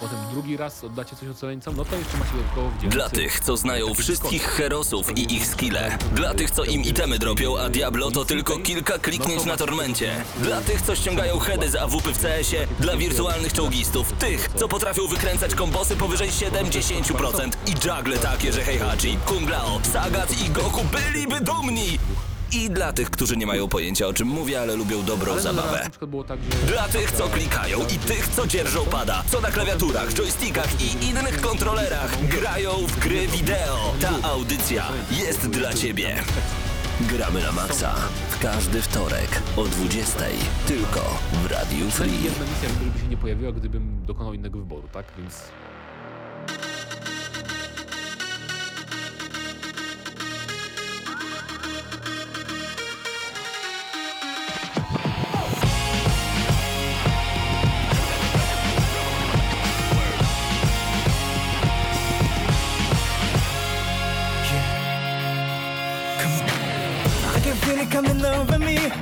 potem drugi raz oddacie coś ocaleńcom, no to jeszcze macie dodatkowo w Dla tych, co znają wszystkich herosów i ich skille. Dla tych, co im itemy dropią, a Diablo to tylko kilka kliknięć na tormencie. Dla tych, co ściągają heady z AWP w CS-ie. Dla wirtualnych czołgistów. Tych, co potrafią wykręcać kombosy powyżej 70% i juggle takie, że Heihachi, Kung Lao, Sagat i Goku byliby dumni. I dla tych, którzy nie mają pojęcia o czym mówię, ale lubią dobrą Ale no, zabawę. na przykład było tak, że... Dla tych, co klikają i tych, co dzierżą pada, co na klawiaturach, joystickach i innych kontrolerach grają w gry wideo. Ta audycja jest dla ciebie. Gramy na maksa w każdy wtorek o 20 tylko w Radiu Free. jedna misja w ogóle by się nie pojawiła, gdybym dokonał innego wyboru, tak? Więc...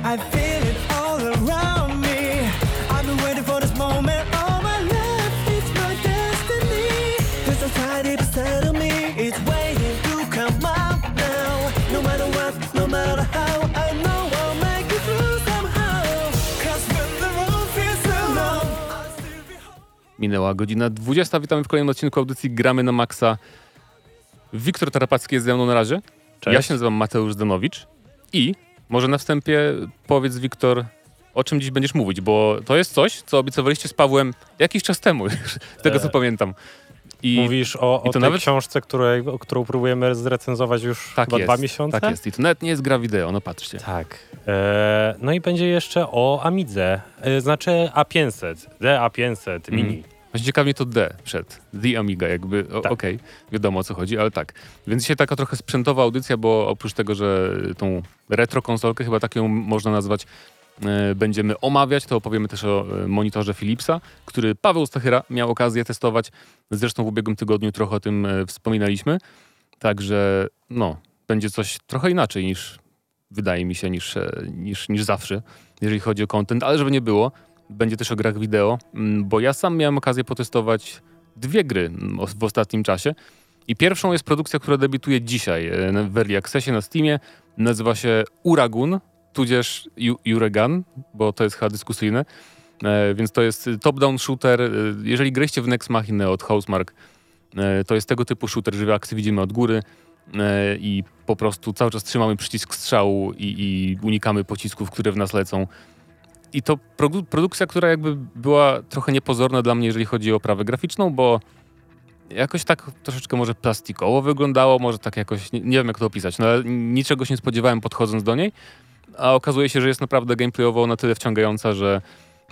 I feel it all around me. I've been waiting for this moment all my life. It's my destiny. There's a tide beside of me. It's waiting to come out now. No matter what, no matter how, I know I'll make it through somehow. Cause when the road feels so long, I'll still be home. Minęła godzina 20. Witamy w kolejnym odcinku audycji Gramy na Maxa. Wiktor Tarapacki jest ze mną na razie. Cześć. Ja się nazywam Mateusz Zdanowicz. I może na wstępie powiedz, Wiktor, o czym dziś będziesz mówić, bo to jest coś, co obiecywaliście z Pawłem jakiś czas temu, z tego co E, pamiętam. I Mówisz o, i o tej nawet- książce, której, którą próbujemy zrecenzować już tak chyba jest, dwa miesiące? Tak jest. I to nawet nie jest gra wideo, no patrzcie. Tak. E, no i będzie jeszcze o Amidze, e, znaczy A500, D A500 Mini. Właśnie ciekawi mnie to D przed. The Amiga, jakby. Tak. Okej, wiadomo o co chodzi, ale tak. Więc dzisiaj taka trochę sprzętowa audycja, bo oprócz tego, że tą retro konsolkę, chyba tak ją można nazwać, e, będziemy omawiać, to opowiemy też o e, monitorze Philipsa, który Paweł Stachyra miał okazję testować. Zresztą w ubiegłym tygodniu trochę o tym e, wspominaliśmy. Także no, będzie coś trochę inaczej niż wydaje mi się, niż, niż, niż zawsze, jeżeli chodzi o content, ale żeby nie było, będzie też o grach wideo, mm, bo ja sam miałem okazję potestować dwie gry mm, w ostatnim czasie. I pierwszą jest produkcja, która debiutuje dzisiaj e, w Early Accessie na Steamie. Nazywa się Uragun, tudzież Ju- Uregan, bo to jest chyba dyskusyjne. E, więc to jest top-down shooter. E, jeżeli graliście w Next Machina od Housemark, to jest tego typu shooter, że akcje widzimy od góry i po prostu cały czas trzymamy przycisk strzału i, i unikamy pocisków, które w nas lecą. I to produ- produkcja, która jakby była trochę niepozorna dla mnie, jeżeli chodzi o oprawę graficzną, bo jakoś tak troszeczkę może plastikowo wyglądało, może tak jakoś, nie, nie wiem jak to opisać, no ale niczego się nie spodziewałem podchodząc do niej, a okazuje się, że jest naprawdę gameplayowo na tyle wciągająca, że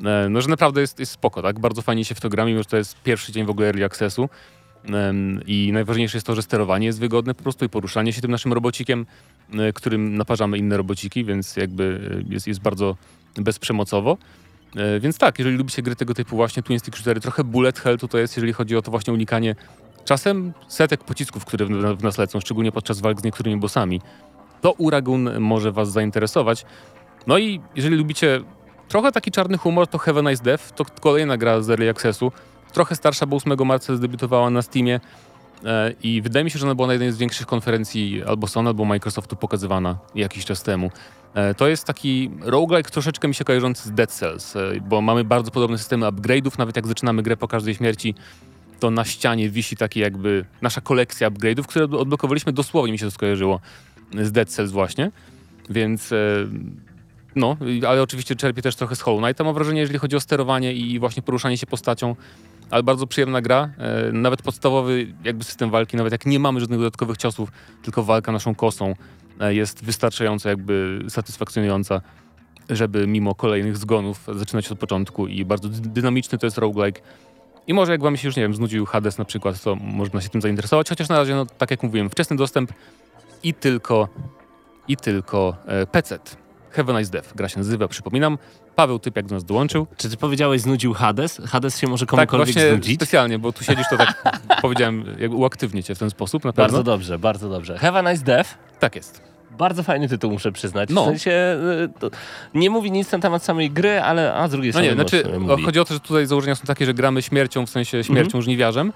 e, no, że naprawdę jest, jest spoko, tak? Bardzo fajnie się w to gra, mimo że to jest pierwszy dzień w ogóle Early Accessu. I najważniejsze jest to, że sterowanie jest wygodne po prostu i poruszanie się tym naszym robocikiem, e, którym naparzamy inne robociki, więc jakby e, jest, jest bardzo bezprzemocowo. E, Więc tak, jeżeli lubicie gry tego typu właśnie Twin Stick Shootery, trochę bullet hell to jest, jeżeli chodzi o to właśnie unikanie czasem setek pocisków, które w, nas lecą, szczególnie podczas walk z niektórymi bossami, to Uragun może was zainteresować. No i jeżeli lubicie trochę taki czarny humor, to Have a Nice Death to kolejna gra z Early Accessu. Trochę starsza, bo 8 marca zdebiutowała na Steamie e, i wydaje mi się, że ona była na jednej z większych konferencji albo Sony, albo Microsoftu pokazywana jakiś czas temu. E, To jest taki roguelike troszeczkę mi się kojarzący z Dead Cells, e, bo mamy bardzo podobne systemy upgrade'ów, nawet jak zaczynamy grę po każdej śmierci, to na ścianie wisi taki jakby nasza kolekcja upgrade'ów, które odblokowaliśmy. Dosłownie, mi się to skojarzyło z Dead Cells właśnie, więc e, no, ale oczywiście czerpie też trochę z Hollow Knighta, mam wrażenie, jeżeli chodzi o sterowanie i właśnie poruszanie się postacią, ale bardzo przyjemna gra, nawet podstawowy jakby system walki, nawet jak nie mamy żadnych dodatkowych ciosów, tylko walka naszą kosą jest wystarczająco jakby satysfakcjonująca, żeby mimo kolejnych zgonów zaczynać od początku i bardzo dy- dynamiczny to jest roguelike. I może jak wam się już, nie wiem, znudził Hades na przykład, to można się tym zainteresować, chociaż na razie, no tak jak mówiłem, wczesny dostęp i tylko, i tylko e, PC. Have a Nice Death, gra się nazywa, przypominam. Paweł Typiak do nas dołączył. Czy ty powiedziałeś znudził Hades? Hades się może Tak, komukolwiek właśnie znudzić? specjalnie, bo tu siedzisz, to tak powiedziałem, jakby uaktywnię cię w ten sposób, na pewno. Bardzo dobrze, bardzo dobrze. Have a nice death. Tak jest. Bardzo fajny tytuł, muszę przyznać. No. W sensie y, nie mówi nic na temat samej gry, ale a z drugiej No strony nie, znaczy mówi. chodzi o to, że tutaj założenia są takie, że gramy śmiercią, w sensie śmiercią żniwiarzem,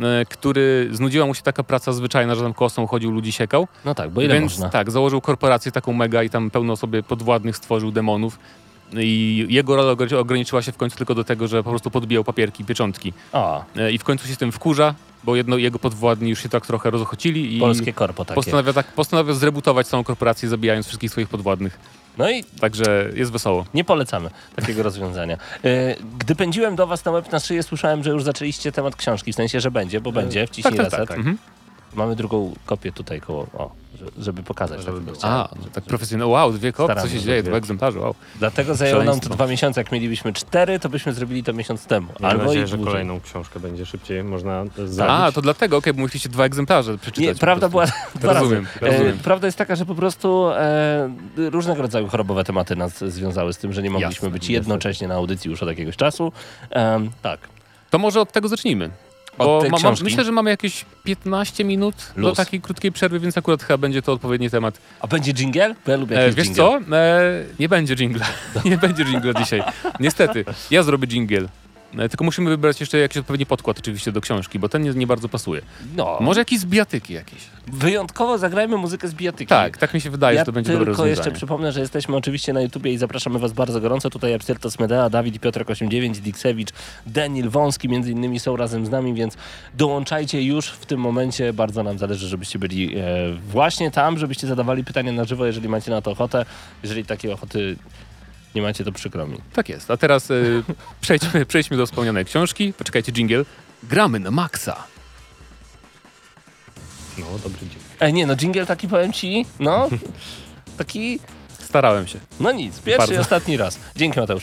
e, który znudziła mu się taka praca zwyczajna, że tam kosą chodził, ludzi siekał. No tak, bo ile Więc można? tak, założył korporację taką mega i tam pełno sobie podwładnych stworzył demonów. I jego rola ogr- ograniczyła się w końcu tylko do tego, że po prostu podbijał papierki, pieczątki. O, I w końcu się z tym wkurza, bo jedno, jego podwładni już się tak trochę rozochocili i polskie korpo takie. postanawia, tak, postanawia zrebutować całą korporację, zabijając wszystkich swoich podwładnych. No i Także jest wesoło. nie polecamy takiego rozwiązania. Y, Gdy pędziłem do was na web na szyję, słyszałem, że już zaczęliście temat książki, w sensie, że będzie, bo będzie, wciśnij tak, tak, reset. tak. Mhm. Mamy drugą kopię tutaj koło, o, że- żeby pokazać. Żeby tak, było. chciałem. A, no tak profesjonalnie. Wow, dwie kopie, co się dzieje, dwa egzemplarze, wow. Dlatego zajęło nam to dwa miesiące. Jak mielibyśmy cztery, to byśmy zrobili to miesiąc temu. Mam Albo nadzieję, i że dłużej. kolejną książkę będzie szybciej można zrobić. A, to dlatego, okej, bo musieliście dwa egzemplarze przeczytać. Nie, prawda była Rozumiem, razy. rozumiem. E, prawda jest taka, że po prostu e, różnego rodzaju chorobowe tematy nas związały z tym, że nie mogliśmy Jasne, być jednocześnie na audycji już od jakiegoś czasu. Em, tak. To może od tego zacznijmy. Bo ma, książki? myślę, że mamy jakieś 15 minut do Luz. takiej krótkiej przerwy, więc akurat chyba będzie to odpowiedni temat. A będzie jingle? Bo ja lubię E, wiesz jingle. co? E, nie będzie jingla. nie będzie jingla dzisiaj. Niestety. Ja zrobię jingle. E, tylko musimy wybrać jeszcze jakiś odpowiedni podkład oczywiście do książki, bo ten nie, nie bardzo pasuje. No, Może jakieś zbijatyki jakieś. wyjątkowo zagrajmy muzykę z bijatyki. Tak, tak mi się wydaje, ja że to będzie tylko dobre rozwiązanie. jeszcze przypomnę, że jesteśmy oczywiście na YouTubie i zapraszamy Was bardzo gorąco. Tutaj Absyrtos Medea, Dawid i Piotrek 89, Diksewicz, Daniel Wąski między innymi są razem z nami, więc dołączajcie już w tym momencie. Bardzo nam zależy, żebyście byli e, właśnie tam, żebyście zadawali pytania na żywo, jeżeli macie na to ochotę. Jeżeli takiej ochoty nie macie, to przykro mi. Tak jest. A teraz e, przejdźmy, przejdźmy do wspomnianej książki. Poczekajcie, jingle. Gramy na maksa. No, dobry dzień. E, nie, no jingle taki powiem Ci, no, taki, Starałem się. no nic, pierwszy i Bardzo. ostatni raz. Dzięki Mateusz.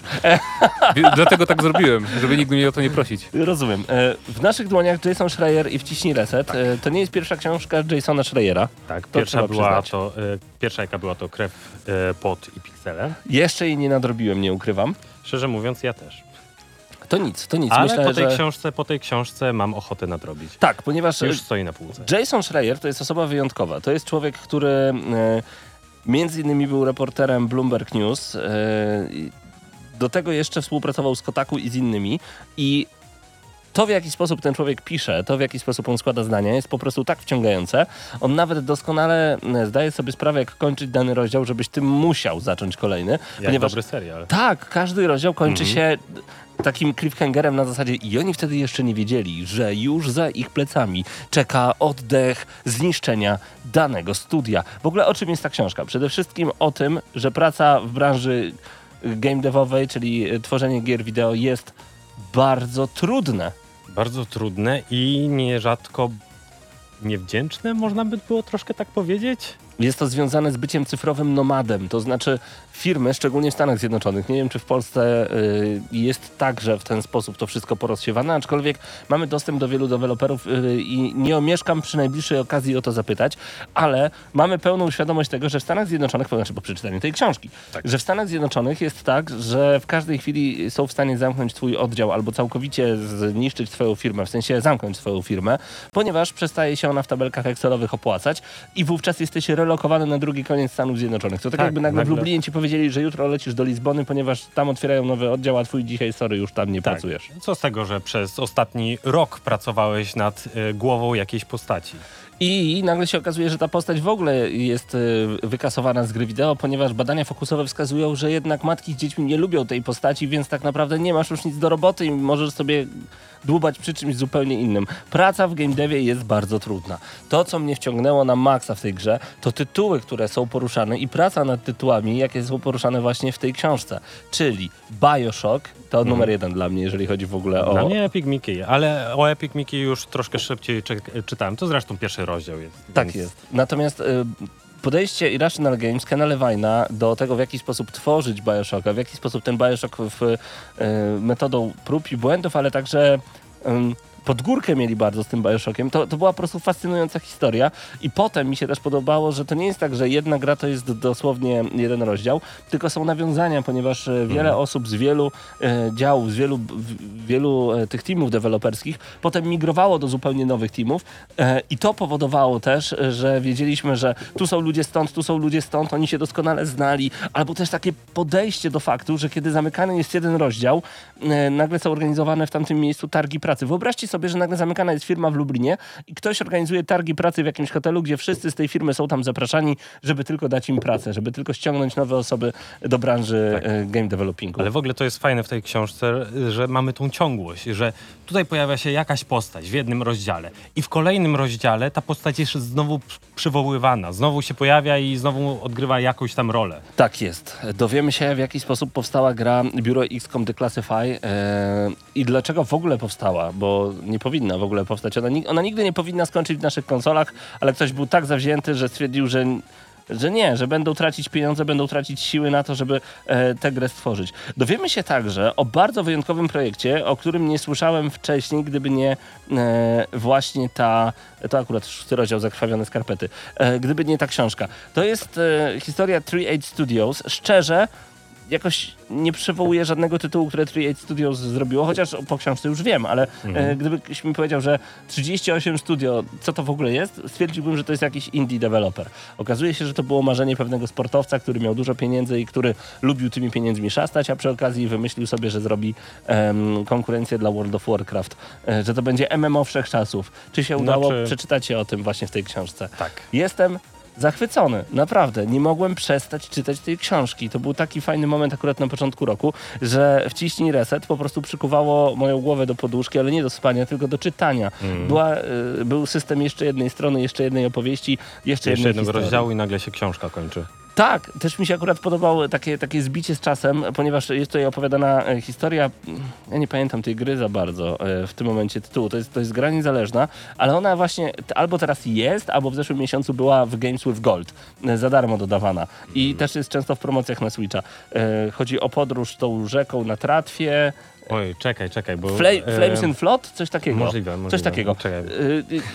Dlatego tak zrobiłem, żeby nikt mnie o to nie prosić. Rozumiem. E, w naszych dłoniach Jason Schreier i Wciśnij Reset. E, to nie jest pierwsza książka Jasona Schreiera. Tak, To pierwsza była przyznać. to, e, pierwsza jaka była to krew, e, pot i piksele. Jeszcze jej nie nadrobiłem, nie ukrywam. Szczerze mówiąc, ja też. To nic, to nic. Ale Myślę, po tej że... książce, po tej książce mam ochotę nadrobić. Tak, ponieważ Już stoi na półce. Jason Schreier to jest osoba wyjątkowa. To jest człowiek, który e, między innymi był reporterem Bloomberg News. E, do tego jeszcze współpracował z Kotaku i z innymi. I to, w jaki sposób ten człowiek pisze, to, w jaki sposób on składa zdania, jest po prostu tak wciągające. On nawet doskonale e, zdaje sobie sprawę, jak kończyć dany rozdział, żebyś ty musiał zacząć kolejny. Jak ponieważ dobry serial. tak, każdy rozdział kończy Mhm. się takim cliffhangerem na zasadzie i oni wtedy jeszcze nie wiedzieli, że już za ich plecami czeka oddech zniszczenia danego studia. W ogóle o czym jest ta książka? Przede wszystkim o tym, że praca w branży game devowej, czyli tworzenie gier wideo jest bardzo trudne. Bardzo trudne i nierzadko niewdzięczne, można by było troszkę tak powiedzieć. Jest to związane z byciem cyfrowym nomadem, to znaczy firmy, szczególnie w Stanach Zjednoczonych, nie wiem czy w Polsce y, jest także w ten sposób to wszystko porozsiewane, aczkolwiek mamy dostęp do wielu deweloperów y, i nie omieszkam przy najbliższej okazji o to zapytać, ale mamy pełną świadomość tego, że w Stanach Zjednoczonych, znaczy po przeczytaniu tej książki, że w Stanach Zjednoczonych jest tak, że w każdej chwili są w stanie zamknąć twój oddział albo całkowicie zniszczyć twoją firmę, w sensie zamknąć swoją firmę, ponieważ przestaje się ona w tabelkach Excelowych opłacać i wówczas jesteś relokowany na drugi koniec Stanów Zjednoczonych. To tak, Tak, jakby nagle, w nagle- Lublinie ci powiedzieli, że jutro lecisz do Lizbony, ponieważ tam otwierają nowy oddział, a twój dzisiaj, sorry, już tam nie Tak. pracujesz. Co z tego, że przez ostatni rok pracowałeś nad e, głową jakiejś postaci? I nagle się okazuje, że ta postać w ogóle jest y, wykasowana z gry wideo, ponieważ badania fokusowe wskazują, że jednak matki z dziećmi nie lubią tej postaci, więc tak naprawdę nie masz już nic do roboty i możesz sobie dłubać przy czymś zupełnie innym. Praca w game devie jest bardzo trudna. To, co mnie wciągnęło na maksa w tej grze, to tytuły, które są poruszane i praca nad tytułami, jakie są poruszane właśnie w tej książce. Czyli Bioshock, to numer jeden dla mnie, jeżeli chodzi w ogóle o... Dla mnie Epic Mickey, ale o Epic Mickey już troszkę szybciej czy, czytałem. To zresztą pierwszy rozdział jest. Tak więc jest. Natomiast y, podejście Irrational Games, Kena Levine'a do tego, w jaki sposób tworzyć Bioshocka, w jaki sposób ten Bioshock w, y, metodą prób i błędów, ale także pod górkę mieli bardzo z tym Bioshockiem. To, to była po prostu fascynująca historia i potem mi się też podobało, że to nie jest tak, że jedna gra to jest dosłownie jeden rozdział, tylko są nawiązania, ponieważ e, wiele osób z wielu e, działów, z wielu, w, wielu e, tych teamów deweloperskich potem migrowało do zupełnie nowych teamów e, i to powodowało też, e, że wiedzieliśmy, że tu są ludzie stąd, tu są ludzie stąd, oni się doskonale znali, albo też takie podejście do faktu, że kiedy zamykany jest jeden rozdział, e, nagle są organizowane w tamtym miejscu targi pracy. Wyobraźcie sobie, że nagle zamykana jest firma w Lublinie i ktoś organizuje targi pracy w jakimś hotelu, gdzie wszyscy z tej firmy są tam zapraszani, żeby tylko dać im pracę, żeby tylko ściągnąć nowe osoby do branży e, game developingu. Ale w ogóle to jest fajne w tej książce, że mamy tą ciągłość, że tutaj pojawia się jakaś postać w jednym rozdziale i w kolejnym rozdziale ta postać jest znowu przy- przywoływana, znowu się pojawia i znowu odgrywa jakąś tam rolę. Tak jest. Dowiemy się, w jaki sposób powstała gra Biuro XCOM Declassify e, i dlaczego w ogóle powstała, bo nie powinna w ogóle powstać. Ona, ona nigdy nie powinna skończyć w naszych konsolach, ale ktoś był tak zawzięty, że stwierdził, że że nie, że będą tracić pieniądze, będą tracić siły na to, żeby e, tę grę stworzyć. Dowiemy się także o bardzo wyjątkowym projekcie, o którym nie słyszałem wcześniej, gdyby nie e, właśnie ta, to akurat szósty rozdział Zakrwawione skarpety, e, gdyby nie ta książka. To jest e, historia 3-8 Studios. Szczerze, jakoś nie przywołuję żadnego tytułu, które 3-8 Studios zrobiło, chociaż po książce już wiem, ale e, gdybyś mi powiedział, że 38 Studio, co to w ogóle jest, stwierdziłbym, że to jest jakiś indie developer. Okazuje się, że to było marzenie pewnego sportowca, który miał dużo pieniędzy i który lubił tymi pieniędzmi szastać, a przy okazji wymyślił sobie, że zrobi em, konkurencję dla World of Warcraft, e, że to będzie MMO wszechczasów. Czy się udało? Znaczy- Przeczytacie o tym właśnie w tej książce. Tak. Jestem zachwycony, naprawdę. Nie mogłem przestać czytać tej książki. To był taki fajny moment akurat na początku roku, że wciśnij reset po prostu przykuwało moją głowę do poduszki, ale nie do spania, tylko do czytania. Była, y, był system jeszcze jednej strony, jeszcze jednej opowieści, jeszcze, Jeszcze jednej jednego historii. rozdziału i nagle się książka kończy. Tak, też mi się akurat podobało takie, takie zbicie z czasem, ponieważ jest tutaj opowiadana e, historia, ja nie pamiętam tej gry za bardzo e, w tym momencie tytułu, to jest, to jest gra niezależna, ale ona właśnie albo teraz jest, albo w zeszłym miesiącu była w Games with Gold, e, za darmo dodawana. I też jest często w promocjach na Switcha. Chodzi o podróż tą rzeką na tratwie, Oj, czekaj, czekaj, bo... Fla Flames and Flood? Coś takiego. Możliwe, Coś możliwe. takiego. Czekaj. E,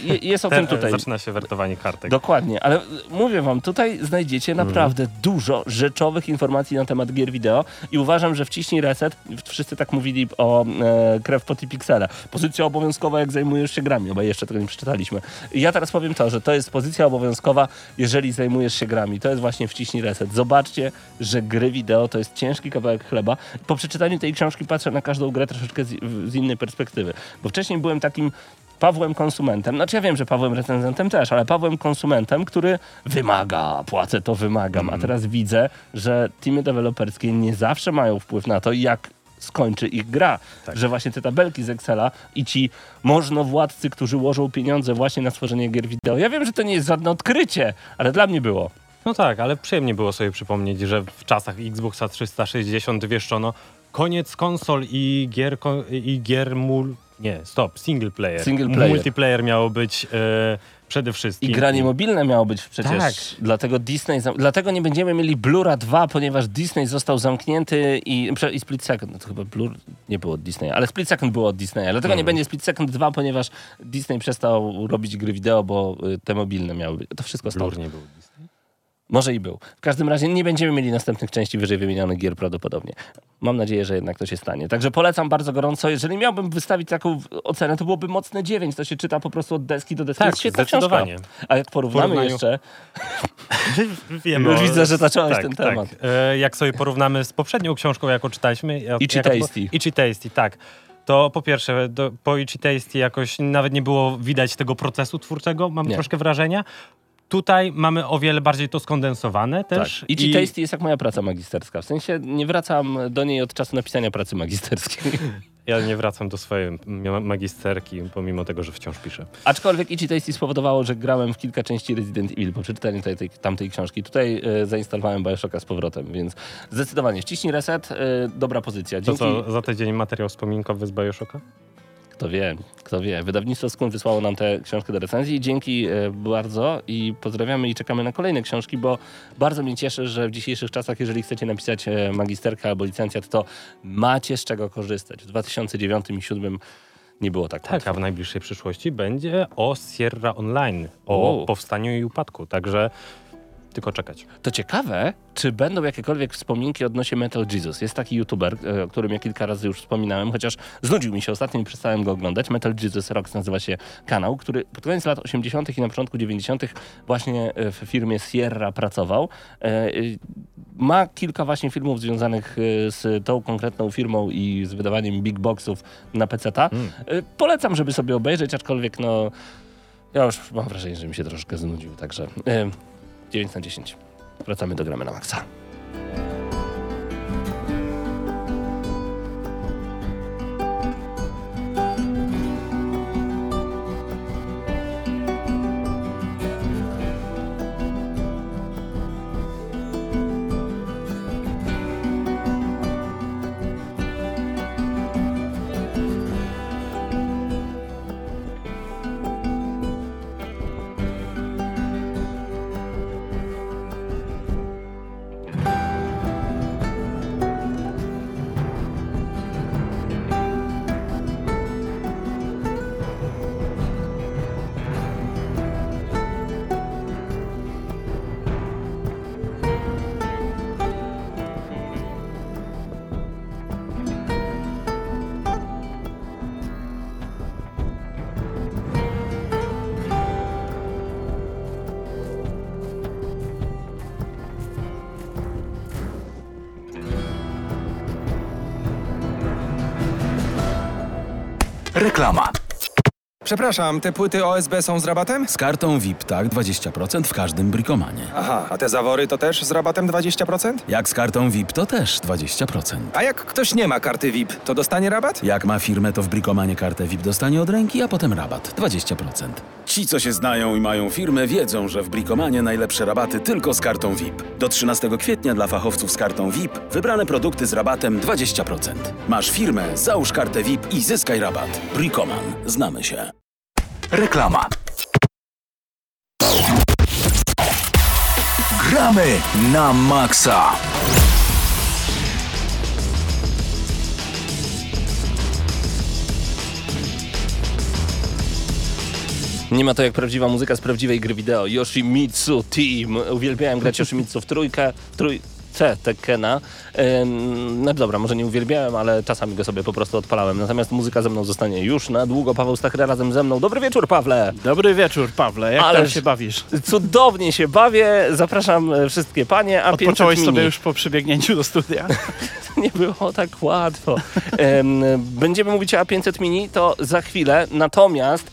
je- Jest o tym tutaj. Zaczyna się wertowanie kartek. Dokładnie, ale y, mówię wam, tutaj znajdziecie naprawdę dużo rzeczowych informacji na temat gier wideo i uważam, że wciśnij reset, wszyscy tak mówili o e, krew pot i piksele. Pozycja obowiązkowa, jak zajmujesz się grami, bo jeszcze tego nie przeczytaliśmy. Ja teraz powiem to, że to jest pozycja obowiązkowa, jeżeli zajmujesz się grami. To jest właśnie wciśnij reset. Zobaczcie, że gry wideo to jest ciężki kawałek chleba. Po przeczytaniu tej książki patrzę na każdą grę troszeczkę z, z innej perspektywy, bo wcześniej byłem takim Pawłem konsumentem, znaczy ja wiem, że Pawłem recenzentem też, ale Pawłem konsumentem, który wymaga, płacę to wymagam, a teraz widzę, że teamy deweloperskie nie zawsze mają wpływ na to, jak skończy ich gra. Że właśnie te tabelki z Excela i ci możnowładcy, którzy łożą pieniądze właśnie na stworzenie gier wideo. Ja wiem, że to nie jest żadne odkrycie, ale dla mnie było. No tak, ale przyjemnie było sobie przypomnieć, że w czasach Xboxa 360 wieszczono koniec konsol i gier, i gier mul... Nie, stop, single player. Single player. Multiplayer miało być e, przede wszystkim. I granie mobilne miało być przecież. Tak. Dlatego Disney. Dlatego nie będziemy mieli Blura 2, ponieważ Disney został zamknięty i, i Split Second. No to chyba Blur nie było od Disneya, ale Split Second było od Disneya. Dlatego Mhm. nie będzie Split Second 2, ponieważ Disney przestał robić gry wideo, bo y, te mobilne miały być. To wszystko stąd. Blur nie był. Może i był. W każdym razie nie będziemy mieli następnych części wyżej wymienionych gier prawdopodobnie. Mam nadzieję, że jednak to się stanie. Także polecam bardzo gorąco. Jeżeli miałbym wystawić taką ocenę, to byłoby mocne 9. To się czyta po prostu od deski do deski. Tak, jest świetna zdecydowanie. książka. A jak porównamy Porównaniu- jeszcze, Wiemy, Już widzę, że zacząłeś tak, ten tak. temat. E, jak sobie porównamy z poprzednią książką, jaką czytaliśmy. Jak, to była- Tasty. Itchy Tasty, tak. To po pierwsze, do, po Itchy Tasty jakoś nawet nie było widać tego procesu twórczego, mam Nie. troszkę wrażenia. Tutaj mamy o wiele bardziej to skondensowane też. Tak. Itchy Tasty jest jak moja praca magisterska. W sensie nie wracam do niej od czasu napisania pracy magisterskiej. Ja nie wracam do swojej ma- magisterki, pomimo tego, że wciąż piszę. Aczkolwiek Itchy Tasty spowodowało, że grałem w kilka części Resident Evil po przeczytaniu tej, tej, tamtej książki. Tutaj e, zainstalowałem Bioshocka z powrotem, więc zdecydowanie wciśnij reset, e, dobra pozycja. To Dzięki, co, za tydzień materiał wspominkowy z Bioshocka? Kto wie, kto wie. Wydawnictwo Skun wysłało nam tę książkę do recenzji. Dzięki e, bardzo i pozdrawiamy i czekamy na kolejne książki, bo bardzo mnie cieszy, że w dzisiejszych czasach, jeżeli chcecie napisać e, magisterkę albo licencjat, to macie z czego korzystać. W 2009 i 2007 nie było tak, Tak, łatwo. a w najbliższej przyszłości będzie o Sierra Online, o O. powstaniu i upadku, także tylko czekać. To ciekawe, czy będą jakiekolwiek wspominki odnośnie Metal Jesus. Jest taki youtuber, e, o którym ja kilka razy już wspominałem, chociaż znudził mi się ostatnio i przestałem go oglądać. Metal Jesus Rocks nazywa się kanał, który pod koniec lat 80. i na początku 90. właśnie e, w firmie Sierra pracował. E, Ma kilka właśnie filmów związanych z tą konkretną firmą i z wydawaniem big boxów na PC-ta. E, Polecam, żeby sobie obejrzeć, aczkolwiek no... Ja już mam wrażenie, że mi się troszkę znudził, także 9 na 10. Wracamy do gramy na maksa. Przepraszam, te płyty OSB są z rabatem? Z kartą VIP tak 20% w każdym brikomanie. Aha, a te zawory to też z rabatem 20%? Jak z kartą VIP to też 20%. A jak ktoś nie ma karty VIP, to dostanie rabat? Jak ma firmę, to w brikomanie kartę VIP dostanie od ręki, a potem rabat 20%. Ci, co się znają i mają firmę, wiedzą, że w brikomanie najlepsze rabaty tylko z kartą VIP. Do 13 kwietnia dla fachowców z kartą VIP wybrane produkty z rabatem 20%. Masz firmę, załóż kartę VIP i zyskaj rabat. Brikoman. Znamy się. Reklama. Gramy na maksa. Nie ma to jak prawdziwa muzyka z prawdziwej gry wideo. Yoshimitsu Team. Uwielbiałem grać Yoshimitsu w trójkę, w trójce Tekkena. No dobra, może nie uwielbiałem, ale czasami go sobie po prostu odpalałem. Natomiast muzyka ze mną zostanie już na długo. Paweł Stachra razem ze mną. Dobry wieczór, Pawle. Dobry wieczór, Pawle. Jak Ależ- tam się bawisz? Cudownie się bawię. Zapraszam e, wszystkie panie, a 500 Odpocząłeś sobie już po przybiegnięciu do studia? nie było tak łatwo. Em, będziemy mówić o A500 Mini, to za chwilę. Natomiast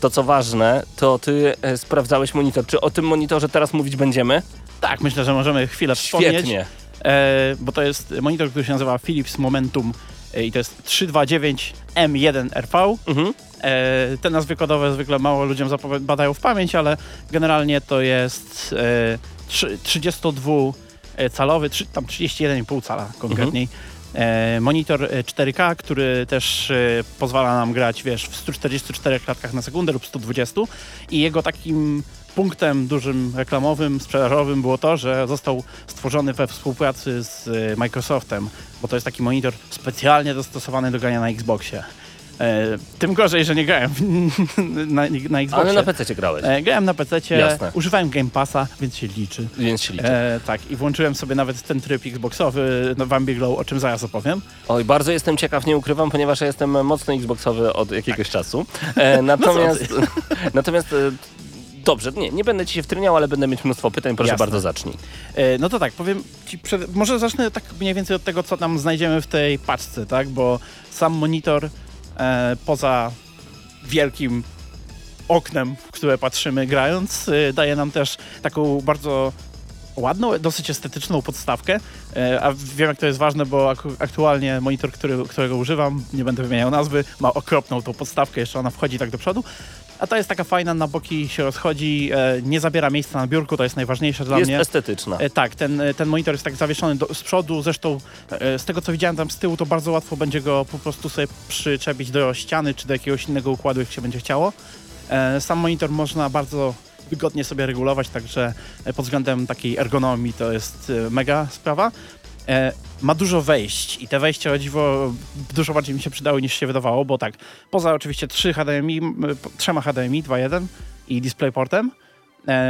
to, co ważne, to ty e, sprawdzałeś monitor. Czy o tym monitorze teraz mówić będziemy? Tak, myślę, że możemy chwilę wspomnieć. Świetnie. E, bo to jest monitor, który się nazywa Philips Momentum e, i to jest 329 M1RV. Mhm. E, te nazwy kodowe zwykle mało ludziom badają w pamięć, ale generalnie to jest e, trzy- 32-calowy, trzy- tam 31,5 cala konkretniej. E, monitor e, 4K, który też e, pozwala nam grać, wiesz, w 144 klatkach na sekundę lub 120 i jego takim punktem dużym reklamowym, sprzedażowym było to, że został stworzony we współpracy z e, Microsoftem, bo to jest taki monitor specjalnie dostosowany do grania na Xboxie. E, tym gorzej, że nie grałem na, na Xboxie. Ale na PC grałeś, E, grałem na PC, używałem Game Passa, więc się liczy. więc się liczy. E, tak, i włączyłem sobie nawet ten tryb Xboxowy no, w Ambiglow, o czym zaraz opowiem. Oj, bardzo jestem ciekaw, nie ukrywam, ponieważ ja jestem mocno Xboxowy od jakiegoś czasu. E, natomiast, natomiast e, dobrze, nie, nie będę ci się wtryniał, ale będę mieć mnóstwo pytań. Proszę Jasne. bardzo, zacznij. E, no to tak, powiem ci, przed, może zacznę tak mniej więcej od tego, co tam znajdziemy w tej paczce, tak, bo sam monitor e, poza wielkim oknem, w które patrzymy grając, e, daje nam też taką bardzo ładną, dosyć estetyczną podstawkę, e, a wiem jak to jest ważne, bo ak- aktualnie monitor, który, którego używam, nie będę wymieniał nazwy, ma okropną tą podstawkę, jeszcze ona wchodzi tak do przodu, a ta jest taka fajna, na boki się rozchodzi, e, nie zabiera miejsca na biurku, to jest najważniejsze dla Jest mnie. estetyczna. E, tak, ten, ten monitor jest tak zawieszony do, z przodu, zresztą z tego co widziałem tam z tyłu, to bardzo łatwo będzie go po prostu sobie przyczepić do ściany czy do jakiegoś innego układu, jak się będzie chciało. Sam monitor można bardzo wygodnie sobie regulować, także e, pod względem takiej ergonomii to jest e, mega sprawa. e, ma dużo wejść i te wejścia dziwo dużo bardziej mi się przydały niż się wydawało, bo tak, poza oczywiście 3 HDMI, trzema HDMI 2.1 i DisplayPortem,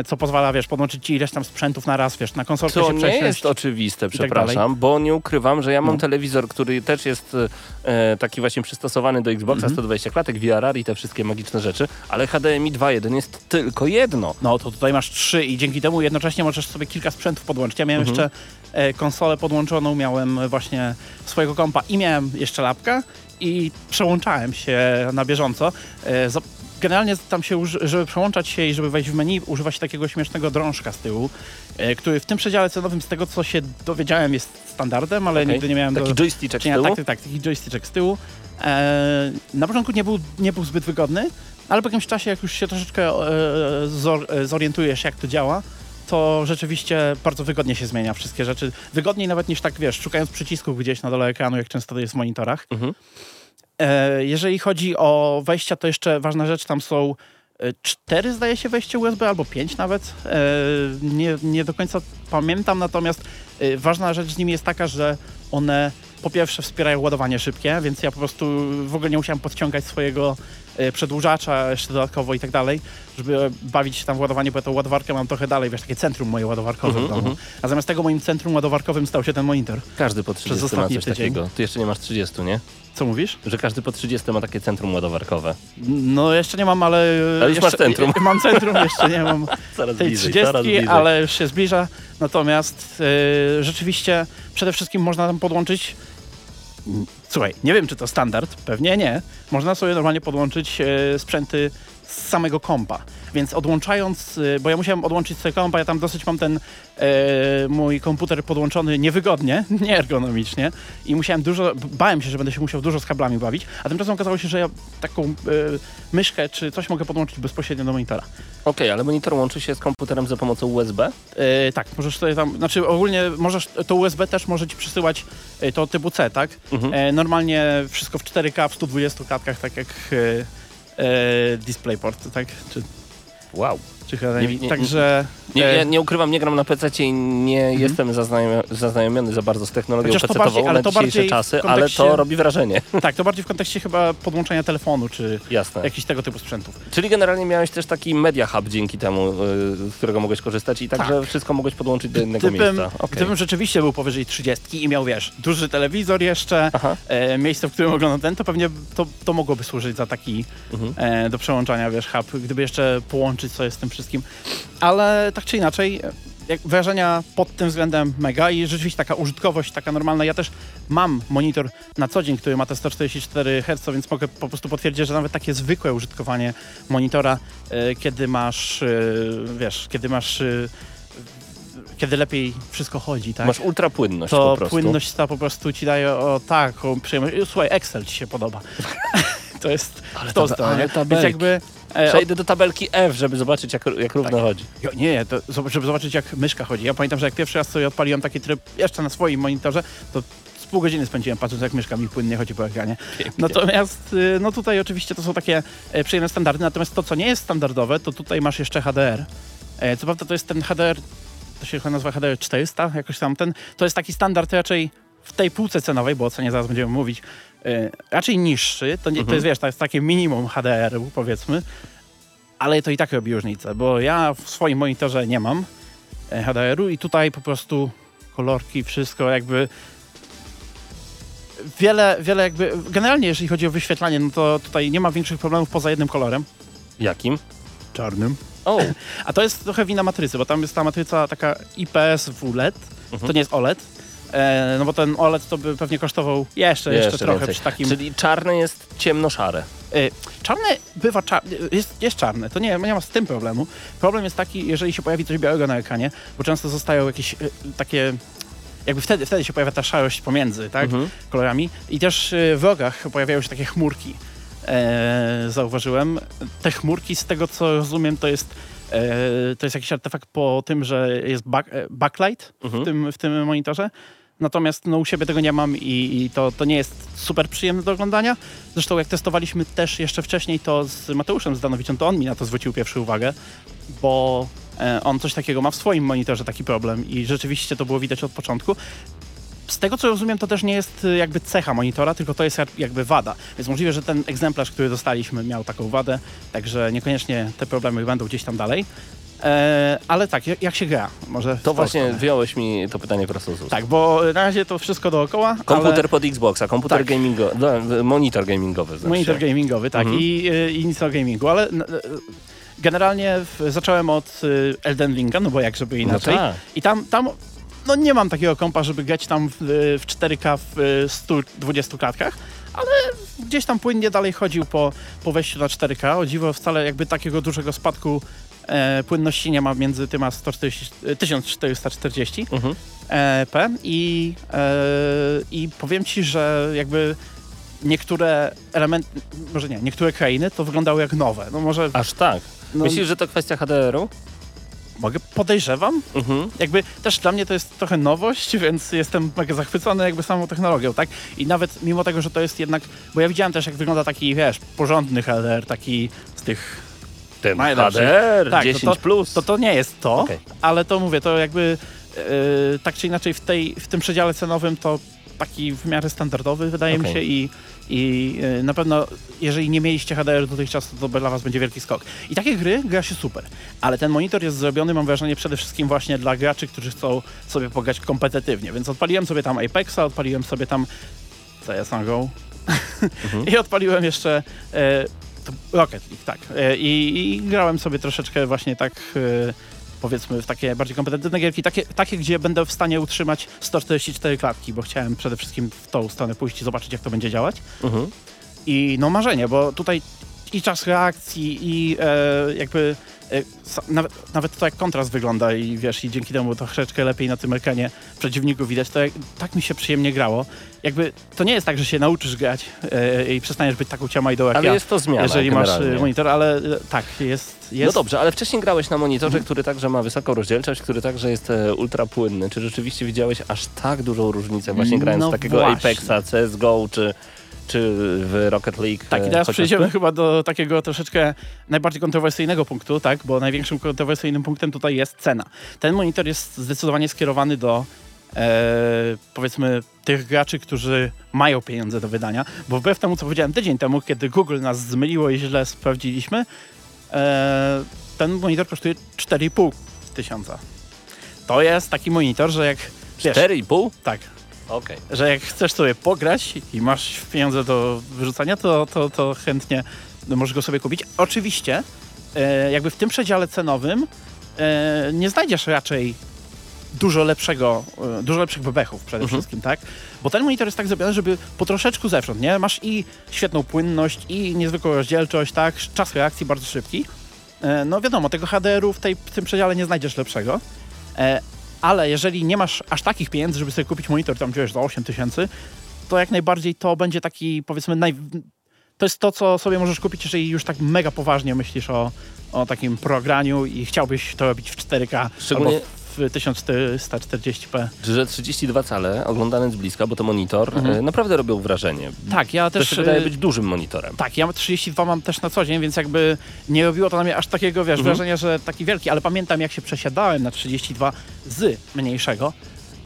co pozwala, wiesz, podłączyć ci ileś tam sprzętów na raz, wiesz, na konsolkę To nie jest oczywiste, tak przepraszam, bo nie ukrywam, że ja mam No. telewizor, który też jest e, taki właśnie przystosowany do Xboxa, Mhm. 120 klatek, VRR i te wszystkie magiczne rzeczy, ale HDMI 2.1 jest tylko jedno. No to tutaj masz trzy i dzięki temu jednocześnie możesz sobie kilka sprzętów podłączyć. Ja miałem jeszcze e, konsolę podłączoną, miałem właśnie swojego kompa i miałem jeszcze lapka i przełączałem się na bieżąco. E, generalnie tam się, żeby przełączać się i żeby wejść w menu, używa się takiego śmiesznego drążka z tyłu, e, który w tym przedziale cenowym, z tego co się dowiedziałem, jest standardem, ale Okej. nigdy nie miałem Taki do, joystick z tyłu. Tak, tak, tak, taki joystick z tyłu. E, na początku nie był, nie był zbyt wygodny, ale po jakimś czasie, jak już się troszeczkę e, e, zorientujesz, jak to działa, to rzeczywiście bardzo wygodnie się zmienia wszystkie rzeczy. Wygodniej nawet niż tak, wiesz, szukając przycisków gdzieś na dole ekranu, jak często to jest w monitorach. Mhm. E, jeżeli chodzi o wejścia, to jeszcze ważna rzecz, tam są e, cztery, zdaje się, wejście USB, albo pięć nawet. E, nie, nie do końca pamiętam, natomiast ważna rzecz z nimi jest taka, że one po pierwsze wspierają ładowanie szybkie, więc ja po prostu w ogóle nie musiałem podciągać swojego przedłużacza jeszcze dodatkowo i tak dalej, żeby bawić się tam w ładowanie, bo ja tą ładowarkę mam trochę dalej, wiesz, takie centrum moje ładowarkowe w domu. A zamiast tego moim centrum ładowarkowym stał się ten monitor. Każdy po 30 ma ostatni coś tydzień. takiego. Ty jeszcze nie masz 30, nie? Co mówisz? Że każdy po 30 ma takie centrum ładowarkowe. No jeszcze nie mam, ale... Ale już jeszcze, masz centrum. Mam centrum, jeszcze nie mam Coraz tej bliżej, coraz 30, bliżej. ale już się zbliża. Natomiast yy, rzeczywiście przede wszystkim można tam podłączyć. mm, Słuchaj, nie wiem czy to standard, pewnie nie. Można sobie normalnie podłączyć e, sprzęty z samego kompa. Więc odłączając, e, bo ja musiałem odłączyć sobie kompa, ja tam dosyć mam ten e, mój komputer podłączony niewygodnie, nieergonomicznie i musiałem dużo, bałem się, że będę się musiał dużo z kablami bawić, a tymczasem okazało się, że ja taką e, myszkę czy coś mogę podłączyć bezpośrednio do monitora. Okej, ale monitor łączy się z komputerem za pomocą USB? E, tak, możesz sobie tam, znaczy ogólnie możesz, to USB też może ci przysyłać e, to typu C, tak? Mhm. E, normalnie wszystko w 4K, w 120 klatkach, tak jak e, DisplayPort, tak? Czy, Wow. Czy. Nie- nie- Także Nie, e, ja nie ukrywam, nie gram na PC i nie jestem zaznajomia- zaznajomiony za bardzo z technologią Chociaż bardziej- ale na to dzisiejsze czasy, ale kontekście- to robi wrażenie. tak, to bardziej w kontekście chyba podłączenia telefonu, czy Jasne. jakichś tego typu sprzętów. Czyli generalnie miałeś też taki media hub dzięki temu, y, z którego mogłeś korzystać i także wszystko mogłeś podłączyć do jednego Gdybym, miejsca. Okej. gdybym rzeczywiście był powyżej 30 i miał, wiesz, duży telewizor jeszcze, e, miejsce, w którym oglądam ten, to pewnie to, to mogłoby służyć za taki Mhm. e, do przełączania, wiesz, hub, gdyby jeszcze połączyć sobie z tym wszystkim. Ale tak czy inaczej, jak wrażenia pod tym względem mega i rzeczywiście taka użytkowość, taka normalna. Ja też mam monitor na co dzień, który ma te 144 Hz, więc mogę po prostu potwierdzić, że nawet takie zwykłe użytkowanie monitora, e, kiedy masz, e, wiesz, kiedy masz e, kiedy lepiej wszystko chodzi, tak? Masz ultrapłynność to po prostu. płynność ta po prostu ci daje o taką przyjemność. Słuchaj, Excel ci się podoba. to jest Ale tabe- stronę. ale Więc tabelki. jakby... E, Przejdę do tabelki F, żeby zobaczyć jak, jak równo Tak. chodzi. Jo, nie, to, żeby zobaczyć jak myszka chodzi. Ja pamiętam, że jak pierwszy raz sobie odpaliłem taki tryb jeszcze na swoim monitorze, to z pół godziny spędziłem patrząc jak myszka mi płynnie chodzi po ekranie. Natomiast y, no tutaj oczywiście to są takie e, przyjemne standardy, natomiast to co nie jest standardowe, to tutaj masz jeszcze HDR. E, co prawda to jest ten HDR, to się chyba nazywa HDR 400, jakoś tam ten, to jest taki standard raczej w tej półce cenowej, bo o cenie zaraz będziemy mówić, raczej niższy, to, nie, to jest wiesz, to jest takie minimum HDR-u powiedzmy, ale to i tak robi różnicę, bo ja w swoim monitorze nie mam e, HDR-u i tutaj po prostu kolorki, wszystko jakby wiele, wiele jakby, generalnie jeżeli chodzi o wyświetlanie, no to tutaj nie ma większych problemów poza jednym kolorem. Jakim? Czarnym. O, A to jest trochę wina matrycy, bo tam jest ta matryca taka IPS w LED, to nie jest OLED, e, no bo ten OLED to by pewnie kosztował jeszcze, jeszcze, trochę więcej. przy takim... Czyli czarne jest ciemno-szare. Y, Czarne bywa jest, jest czarne, to nie, nie ma z tym problemu. Problem jest taki, jeżeli się pojawi coś białego na ekranie, bo często zostają jakieś y, takie. Jakby wtedy, wtedy się pojawia ta szarość pomiędzy tak, Mhm. kolorami. I też y, w rogach pojawiają się takie chmurki. E, zauważyłem. Te chmurki, z tego co rozumiem, to jest, e, to jest jakiś artefakt po tym, że jest back, e, backlight Mhm. w, tym, w tym monitorze. Natomiast no, u siebie tego nie mam i, i to, to nie jest super przyjemne do oglądania. Zresztą jak testowaliśmy też jeszcze wcześniej to z Mateuszem Zdanowiczem, to on mi na to zwrócił pierwszy uwagę, bo e, on coś takiego ma w swoim monitorze taki problem i rzeczywiście to było widać od początku. z tego co rozumiem, to też nie jest y, jakby cecha monitora, tylko to jest jak- jakby wada. Więc możliwe, że ten egzemplarz, który dostaliśmy, miał taką wadę, także niekoniecznie te problemy będą gdzieś tam dalej. E, ale tak, jak, jak się gra? Może To właśnie stronę. wyjąłeś mi to pytanie prosto z ust. Tak, bo na razie to wszystko dookoła. Komputer ale pod Xboxa, komputer Tak. gamingowy, no, monitor gamingowy. Znaczy monitor gamingowy, tak, Mhm. i, y, i nic o gamingu, ale n- y, generalnie w, zacząłem od y, Elden Ringa, no bo jak żeby inaczej. tak. I tam, tam no nie mam takiego kompa, żeby grać tam w, w 4K w y, 120 klatkach, ale gdzieś tam płynnie dalej chodził po, po wejściu na 4K. O dziwo wcale jakby takiego dużego spadku e, płynności nie ma między tym a 140, e, 1440 Mhm. e, P i, e, i powiem ci, że jakby niektóre elementy, może nie, niektóre krainy to wyglądały jak nowe. No może Aż tak. no, Myślisz, że to kwestia HDR-u? mogę podejrzewam, Mhm. jakby też dla mnie to jest trochę nowość, więc jestem mega zachwycony jakby samą technologią, tak? I nawet mimo tego, że to jest jednak, bo ja widziałem też jak wygląda taki, wiesz, porządny HDR, taki z tych, Ten Najlepszy. HDR Tak, 10 to, to, plus. to to nie jest to, Okej. ale to mówię, to jakby e, tak czy inaczej w, tej, w tym przedziale cenowym to taki w miarę standardowy wydaje mi Okej. się i, i e, na pewno jeżeli nie mieliście HDR dotychczas, to dla was będzie wielki skok. I takie gry gra się super, ale ten monitor jest zrobiony, mam wrażenie, przede wszystkim właśnie dla graczy, którzy chcą sobie pograć kompetytywnie, więc odpaliłem sobie tam Apexa, odpaliłem sobie tam CS Go i odpaliłem jeszcze e, to Rocket League, tak. E, i, I grałem sobie troszeczkę właśnie tak e, powiedzmy w takie bardziej kompetentne gierki, takie, takie, gdzie będę w stanie utrzymać 144 klatki, bo chciałem przede wszystkim w tą stronę pójść i zobaczyć, jak to będzie działać. Mhm. I no marzenie, bo tutaj i czas reakcji, i e, jakby nawet, nawet to jak kontrast wygląda i wiesz, i dzięki temu troszeczkę lepiej na tym ekranie przeciwników widać, to jak, tak mi się przyjemnie grało. Jakby to nie jest tak, że się nauczysz grać e, i przestaniesz być taką ciamajdą jak Ale ja, jest to zmiana jeżeli masz e, generalnie. monitor, ale e, tak, jest, jest No dobrze, ale wcześniej grałeś na monitorze, który także ma wysoką rozdzielczość, który także jest e, ultra płynny. Czy rzeczywiście widziałeś aż tak dużą różnicę właśnie grając No z takiego właśnie. Apexa, CSGO czy, czy w Rocket League? Tak, i e, teraz przejdziemy chyba do takiego troszeczkę najbardziej kontrowersyjnego punktu, tak? Bo największym kontrowersyjnym punktem tutaj jest cena. Ten monitor jest zdecydowanie skierowany do e, powiedzmy tych graczy, którzy mają pieniądze do wydania, bo wbrew temu, co powiedziałem tydzień temu, kiedy Google nas zmyliło i źle sprawdziliśmy, e, ten monitor kosztuje 4,5 tysiąca. To jest taki monitor, że jak wiesz, 4,5? tak, Okej. że jak chcesz sobie pograć i masz pieniądze do wyrzucania, to, to, to chętnie możesz go sobie kupić. Oczywiście, e, jakby w tym przedziale cenowym e, nie znajdziesz raczej dużo lepszego, e, dużo lepszych bebechów przede Mhm. wszystkim, tak? Bo ten monitor jest tak zrobiony, żeby po troszeczku zewsząd, nie? Masz i świetną płynność, i niezwykłą rozdzielczość, tak? Czas reakcji bardzo szybki. E, no wiadomo, tego HDR-u w, tej, w tym przedziale nie znajdziesz lepszego. E, ale jeżeli nie masz aż takich pieniędzy, żeby sobie kupić monitor tam wiesz za 8 tysięcy, to jak najbardziej to będzie taki powiedzmy naj... to jest to, co sobie możesz kupić, jeżeli już tak mega poważnie myślisz o, o takim prograniu i chciałbyś to robić w 4K Szczególnie- albo 1440p. Że 32 cale oglądane z bliska, bo to monitor, Mhm. e, naprawdę robią wrażenie. Tak, ja To też... się wydaje y, być dużym monitorem. Tak, ja 32 mam też na co dzień, więc jakby nie robiło to na mnie aż takiego, wiesz, Mhm. wrażenia, że taki wielki, ale pamiętam jak się przesiadałem na 32 z mniejszego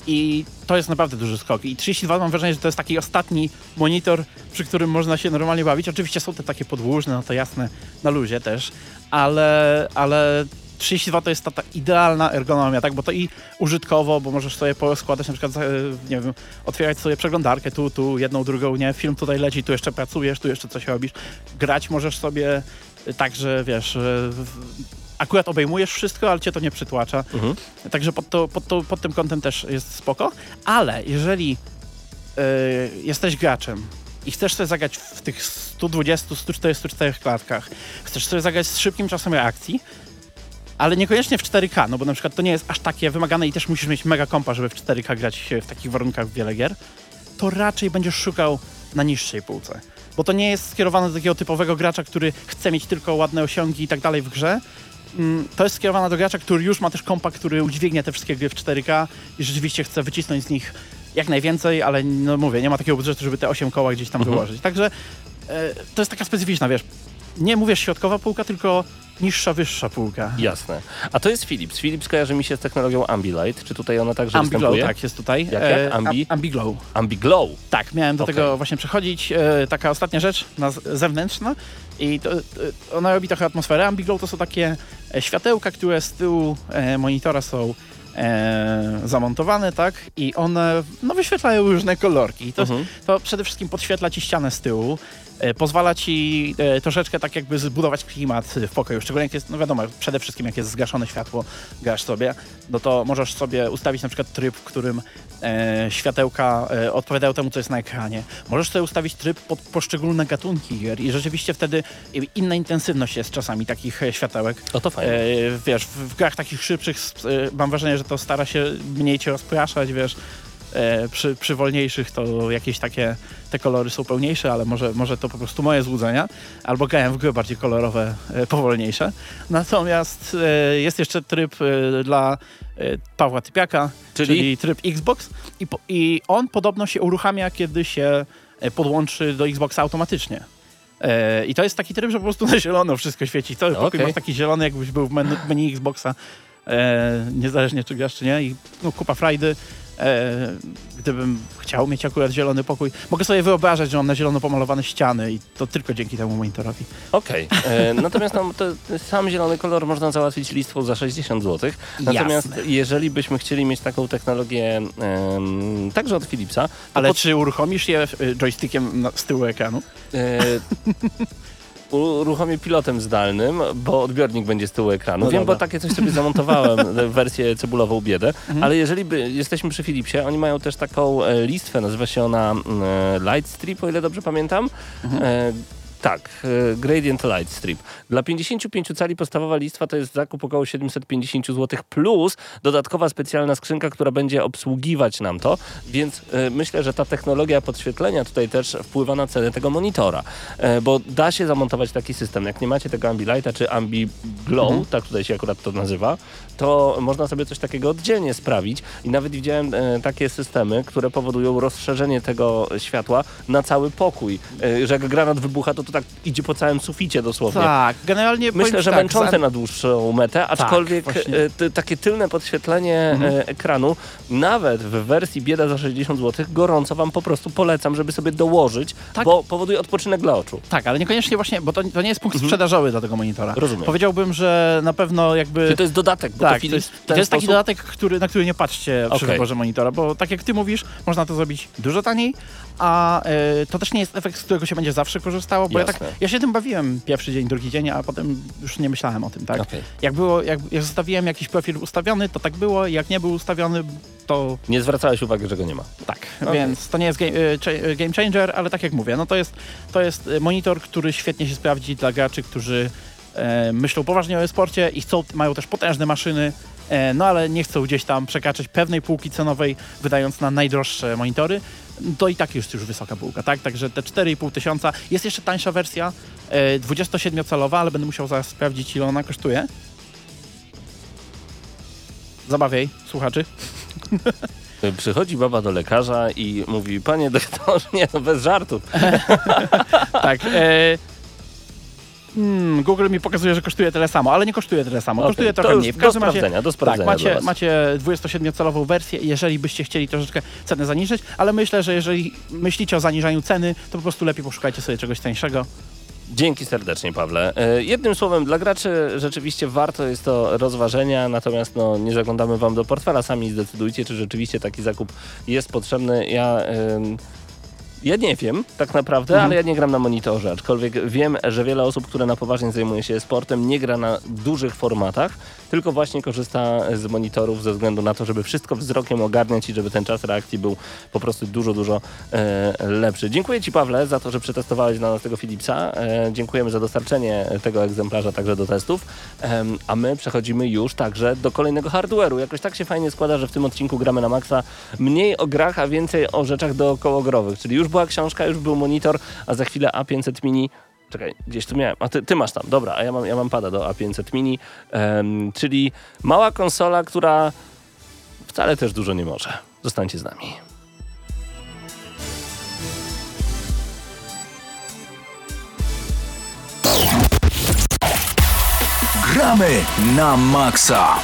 i to jest naprawdę duży skok. I 32 mam wrażenie, że to jest taki ostatni monitor, przy którym można się normalnie bawić. Oczywiście są te takie podłużne, no to jasne, na luzie też, ale, ale 32 to jest ta, ta idealna ergonomia, tak? Bo to i użytkowo, bo możesz sobie poskładać na przykład, e, nie wiem, otwierać sobie przeglądarkę tu, tu, jedną, drugą, nie? Film tutaj leci, tu jeszcze pracujesz, tu jeszcze coś robisz. Grać możesz sobie tak, że wiesz, e, akurat obejmujesz wszystko, ale cię to nie przytłacza. Mhm. Także pod, to, pod, to, pod tym kątem też jest spoko. Ale jeżeli e, jesteś graczem i chcesz sobie zagrać w tych 120-144 klatkach, chcesz sobie zagrać z szybkim czasem reakcji, ale niekoniecznie w 4K, no bo na przykład to nie jest aż takie wymagane i też musisz mieć mega kompa, żeby w 4K grać w takich warunkach w wiele gier, to raczej będziesz szukał na niższej półce. Bo to nie jest skierowane do takiego typowego gracza, który chce mieć tylko ładne osiągi i tak dalej w grze. Mm, To jest skierowane do gracza, który już ma też kompa, który udźwignie te wszystkie gry w 4K i rzeczywiście chce wycisnąć z nich jak najwięcej, ale no mówię, nie ma takiego budżetu, żeby te 8 koła gdzieś tam wyłożyć. Także e, to jest taka specyficzna, wiesz, nie mówię środkowa półka, tylko niższa, wyższa półka. Jasne. A to jest Philips. Philips kojarzy mi się z technologią Ambilight. Czy tutaj ona także Ambiglow, występuje? tak, jest tutaj. Jak, jak? Ambi? Am- Ambiglow. Ambiglow. Tak, miałem do Okej. tego właśnie przechodzić. E, taka ostatnia rzecz na zewnętrzna i to, e, ona robi trochę atmosferę. Ambiglow to są takie e, światełka, które z tyłu e, monitora są e, zamontowane, tak? I one no, wyświetlają różne kolorki. To, Mhm. to przede wszystkim podświetla ci ścianę z tyłu. E, pozwala ci e, troszeczkę tak jakby zbudować klimat w pokoju. Szczególnie jak jest, no wiadomo, przede wszystkim jak jest zgaszone światło, gasz sobie, no to możesz sobie ustawić na przykład tryb, w którym e, światełka e, odpowiadają temu, co jest na ekranie. Możesz sobie ustawić tryb pod poszczególne gatunki gier i rzeczywiście wtedy inna intensywność jest czasami takich e, światełek. O to fajnie. E, wiesz, w, w grach takich szybszych mam wrażenie, że to stara się mniej cię rozpraszać, wiesz. E, przy, przy wolniejszych to jakieś takie te kolory są pełniejsze, ale może, może to po prostu moje złudzenia. Albo grałem w gry bardziej kolorowe, e, powolniejsze. Natomiast e, jest jeszcze tryb e, dla e, Pawła Typiaka, Czyli? czyli, tryb Xbox i, i on podobno się uruchamia, kiedy się e, podłączy do Xboxa automatycznie. I to jest taki tryb, że po prostu na zielono wszystko świeci. Cały pokój Okej. masz taki zielony, jakbyś był w menu, menu Xboxa, e, niezależnie czy grasz, czy nie. I no, kupa frajdy. E, gdybym chciał mieć akurat zielony pokój, mogę sobie wyobrażać, że mam na zielono pomalowane ściany i to tylko dzięki temu monitorowi. Okej. E, Natomiast no, to, sam zielony kolor można załatwić listwą za 60 zł. Natomiast Jasne. jeżeli byśmy chcieli mieć taką technologię em, także od Philipsa, Ale pod- czy uruchomisz je e, joystickiem na, z tyłu ekranu? e, uruchomię pilotem zdalnym, bo odbiornik będzie z tyłu ekranu. No Wiem, dobra. bo takie coś sobie zamontowałem, wersję cebulową biedę, Mhm. ale jeżeli by, jesteśmy przy Philipsie, oni mają też taką e, listwę, nazywa się ona mm, e, Light Strip, o ile dobrze pamiętam. Mhm. E, tak, e, Gradient Light Strip. Dla 55 cali podstawowa listwa to jest zakup około 750 zł plus dodatkowa specjalna skrzynka, która będzie obsługiwać nam to, więc e, myślę, że ta technologia podświetlenia tutaj też wpływa na cenę tego monitora, e, bo da się zamontować taki system. Jak nie macie tego Ambilighta czy Ambiglow, Mhm. tak tutaj się akurat to nazywa, to można sobie coś takiego oddzielnie sprawić i nawet widziałem takie systemy, które powodują rozszerzenie tego światła na cały pokój, że jak granat wybucha, to to tak idzie po całym suficie dosłownie. Tak, generalnie Myślę, że tak, męczące za- na dłuższą metę, aczkolwiek właśnie. e, takie tylne podświetlenie Mhm. e, ekranu, nawet w wersji bieda za 60 zł, gorąco wam po prostu polecam, żeby sobie dołożyć, Tak. bo powoduje odpoczynek dla oczu. Tak, ale niekoniecznie właśnie, bo to, to nie jest punkt sprzedażowy dla tego monitora. Mhm. Rozumiem. Powiedziałbym, że na pewno jakby... Czy to jest dodatek, bo to tak, to Philips jest, to jest taki dodatek, który, na który nie patrzcie przy Okej. wyborze monitora, bo tak jak ty mówisz, można to zrobić dużo taniej, a e, to też nie jest efekt, z którego się będzie zawsze korzystało, bo ja, tak, ja się tym bawiłem pierwszy dzień, drugi dzień, a potem już nie myślałem o tym, tak? Okej. Jak było, jak, jak zostawiłem jakiś profil ustawiony, to tak było, jak nie był ustawiony, to Nie zwracałeś uwagi, że go nie ma. tak, Okej. więc to nie jest game, e, cha- e, game changer, ale tak jak mówię, no to jest, to jest monitor, który świetnie się sprawdzi dla graczy, którzy e, myślą poważnie o e-sporcie i chcą, mają też potężne maszyny, e, no ale nie chcą gdzieś tam przekraczać pewnej półki cenowej, wydając na najdroższe monitory. To i tak jest już wysoka półka, tak? Także te 4,5 tysiąca. Jest jeszcze tańsza wersja, e, 27-calowa, ale będę musiał zaraz sprawdzić, ile ona kosztuje. Zabawiaj, słuchaczy. E, Przychodzi baba do lekarza i mówi, panie doktorze, nie no bez żartów. Tak. E, hmm, Google mi pokazuje, że kosztuje tyle samo, ale nie kosztuje tyle samo. Okej, Kosztuje trochę mniej. W do każdym razie, sprawdzenia, do tak, sprawdzenia dla macie, macie 27-calową wersję, jeżeli byście chcieli troszeczkę cenę zaniżyć, ale myślę, że jeżeli myślicie o zaniżaniu ceny, to po prostu lepiej poszukajcie sobie czegoś tańszego. Dzięki serdecznie, Pawle. E, Jednym słowem, dla graczy rzeczywiście warto jest to rozważenia, natomiast no, nie zaglądamy wam do portfela, sami zdecydujcie, czy rzeczywiście taki zakup jest potrzebny. Ja, em, ja nie wiem tak naprawdę, Mhm. ale ja nie gram na monitorze, aczkolwiek wiem, że wiele osób, które na poważnie zajmuje się sportem, nie gra na dużych formatach, tylko właśnie korzysta z monitorów ze względu na to, żeby wszystko wzrokiem ogarniać i żeby ten czas reakcji był po prostu dużo, dużo e, lepszy. Dziękuję Ci, Pawle, za to, że przetestowałeś dla nas tego Philipsa. E, dziękujemy za dostarczenie tego egzemplarza także do testów. Em, a my przechodzimy już także do kolejnego hardware'u. Jakoś tak się fajnie składa, że w tym odcinku gramy na maksa mniej o grach, a więcej o rzeczach dookołogrowych. Czyli już była książka, już był monitor, a za chwilę A500 Mini Czekaj, gdzieś tu miałem. A ty, ty masz tam, dobra, a ja mam, ja mam pada do A500 Mini, em, czyli mała konsola, która wcale też dużo nie może. Zostańcie z nami. Gramy na maksa.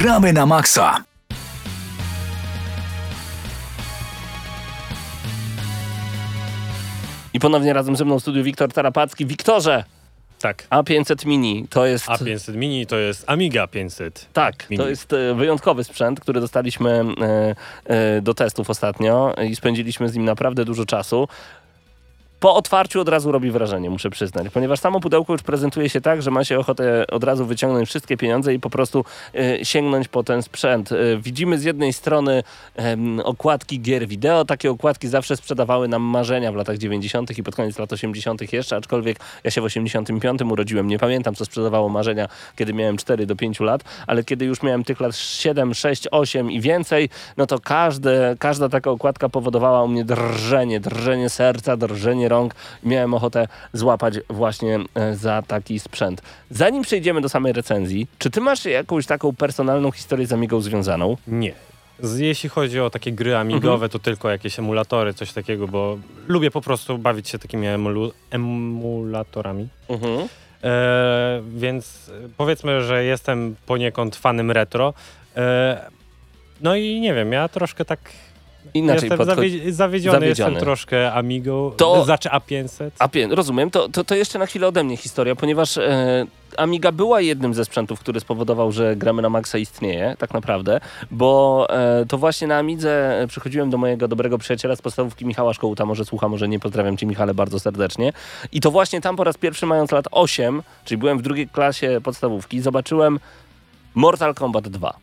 Gramy na maksa. I ponownie razem ze mną w studiu Wiktor Tarapacki. Wiktorze, Tak. A500 Mini to jest... A500 Mini to jest Amiga 500. Tak, Mini. to jest e, wyjątkowy sprzęt, który dostaliśmy e, e, do testów ostatnio i spędziliśmy z nim naprawdę dużo czasu. Po otwarciu od razu robi wrażenie, muszę przyznać, ponieważ samo pudełko już prezentuje się tak, że ma się ochotę od razu wyciągnąć wszystkie pieniądze i po prostu e, sięgnąć po ten sprzęt. E, widzimy z jednej strony okładki gier wideo. Takie okładki zawsze sprzedawały nam marzenia w latach 90. i pod koniec lat 80. jeszcze, aczkolwiek ja się w 85 urodziłem. Nie pamiętam, co sprzedawało marzenia, kiedy miałem 4 do 5 lat, ale kiedy już miałem tych lat 7, 6, 8 i więcej, no to każde, każda taka okładka powodowała u mnie drżenie, drżenie serca, drżenie rąk. Miałem ochotę złapać właśnie e, za taki sprzęt. Zanim przejdziemy do samej recenzji, czy ty masz jakąś taką personalną historię z Amigą związaną? Nie. Jeśli chodzi o takie gry amigowe, to tylko jakieś emulatory, coś takiego, bo lubię po prostu bawić się takimi emulu, emulatorami. Mhm. E, więc e, powiedzmy, że jestem poniekąd fanem retro. E, no i nie wiem, ja troszkę tak Inaczej jestem podchodzi- zawie, zawiedziony, zawiedziony. jestem troszkę Amigą, To- znaczy A500. A pię- rozumiem, to, to, to jeszcze na chwilę ode mnie historia, ponieważ e, Amiga była jednym ze sprzętów, który spowodował, że gramy na Maxa istnieje, tak naprawdę, bo e, to właśnie na Amidze e, przychodziłem do mojego dobrego przyjaciela z podstawówki Michała Szkołuta, może słucha, może nie, pozdrawiam cię Michale bardzo serdecznie. I to właśnie tam po raz pierwszy mając lat 8, czyli byłem w drugiej klasie podstawówki, zobaczyłem Mortal Kombat 2.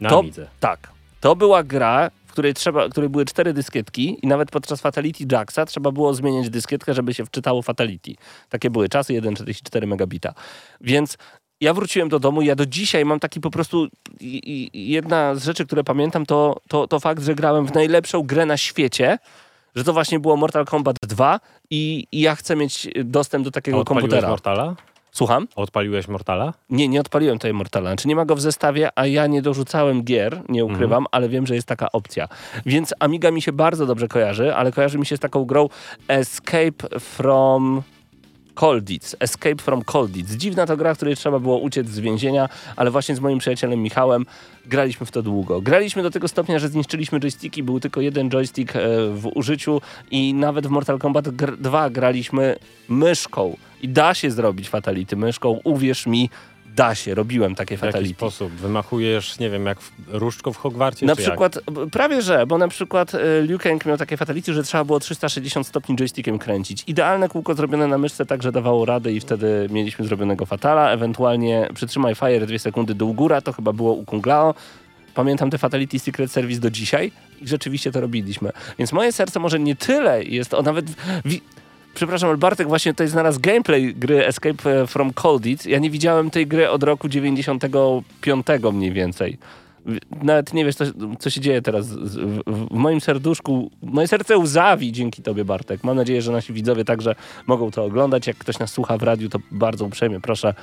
na to, Amidze. Tak. To była gra, w której, trzeba, w której były cztery dyskietki i nawet podczas Fatality Jacksa trzeba było zmieniać dyskietkę, żeby się wczytało Fatality. Takie były czasy, 1,44 megabita. Więc ja wróciłem do domu i ja do dzisiaj mam taki po prostu... i- i- Jedna z rzeczy, które pamiętam, to, to, to fakt, że grałem w najlepszą grę na świecie, że to właśnie było Mortal Kombat 2 i, i ja chcę mieć dostęp do takiego komputera. Mortala? Słucham? Odpaliłeś Mortala? Nie, nie odpaliłem tej Mortala. Czy nie ma go w zestawie, a ja nie dorzucałem gier, nie ukrywam, ale wiem, że jest taka opcja. Więc Amiga mi się bardzo dobrze kojarzy, ale kojarzy mi się z taką grą Escape from Colditz. Escape from Colditz. Dziwna to gra, w której trzeba było uciec z więzienia, ale właśnie z moim przyjacielem Michałem graliśmy w to długo. Graliśmy do tego stopnia, że zniszczyliśmy joysticki, był tylko jeden joystick e, w użyciu i nawet w Mortal Kombat gr- 2 graliśmy myszką. I da się zrobić fatality myszką, uwierz mi, da się. Robiłem takie W jaki fatality. sposób? Wymachujesz, nie wiem, jak w, różdżką w Hogwarcie? Na jak? przykład, b- prawie że, bo na przykład e, Liu Kang miał takie fatality, że trzeba było 360 stopni joystickiem kręcić. Idealne kółko zrobione na myszce tak, że dawało radę i wtedy mieliśmy zrobionego fatala. Ewentualnie przytrzymaj fire dwie sekundy do góra, to chyba było u Kung Lao. Pamiętam te Fatality Secret Service do dzisiaj i rzeczywiście to robiliśmy. Więc moje serce może nie tyle jest, o nawet... Wi- Przepraszam, ale Bartek właśnie tutaj znalazł gameplay gry Escape from Colditz. Ja nie widziałem tej gry od roku 95 mniej więcej. nawet nie wiesz, co, co się dzieje teraz w, w moim serduszku. Moje serce łzawi dzięki tobie, Bartek. Mam nadzieję, że nasi widzowie także mogą to oglądać. Jak ktoś nas słucha w radiu, to bardzo uprzejmie proszę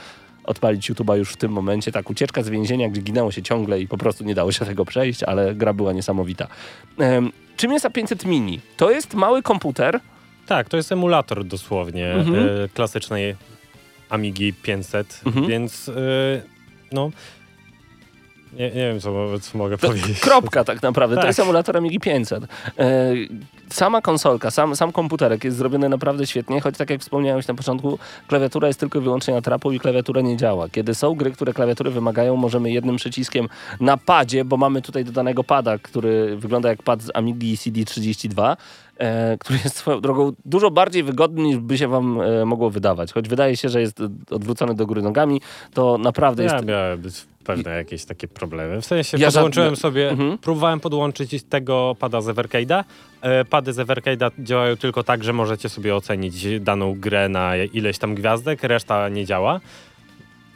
odpalić YouTube'a już w tym momencie. Tak, ucieczka z więzienia, gdzie ginęło się ciągle i po prostu nie dało się tego przejść, ale gra była niesamowita. Em, czym jest A500 Mini? To jest mały komputer, Tak, to jest emulator dosłownie Mhm. e, klasycznej Amigi 500, Mhm. więc e, no nie, nie wiem, co, co mogę To powiedzieć. Kropka tak naprawdę. To Tak. jest emulator Amigi 500. E, sama konsolka, sam, sam komputerek jest zrobiony naprawdę świetnie, choć tak jak wspomniałeś na początku, klawiatura jest tylko i wyłącznie na trapu i klawiatura nie działa. Kiedy są gry, które klawiatury wymagają, możemy jednym przyciskiem na padzie, bo mamy tutaj dodanego pada, który wygląda jak pad z Amigi CD32, e, który jest swoją drogą dużo bardziej wygodny niż by się wam e, mogło wydawać. Choć wydaje się, że jest e, odwrócony do góry nogami, to naprawdę Ja jest... miałem pewne jakieś takie problemy. W sensie Ja podłączyłem żadne- sobie, Mhm. próbowałem podłączyć tego pada z Evercade'a. E, Pady z Evercade'a działają tylko tak, że możecie sobie ocenić daną grę na ileś tam gwiazdek, reszta nie działa.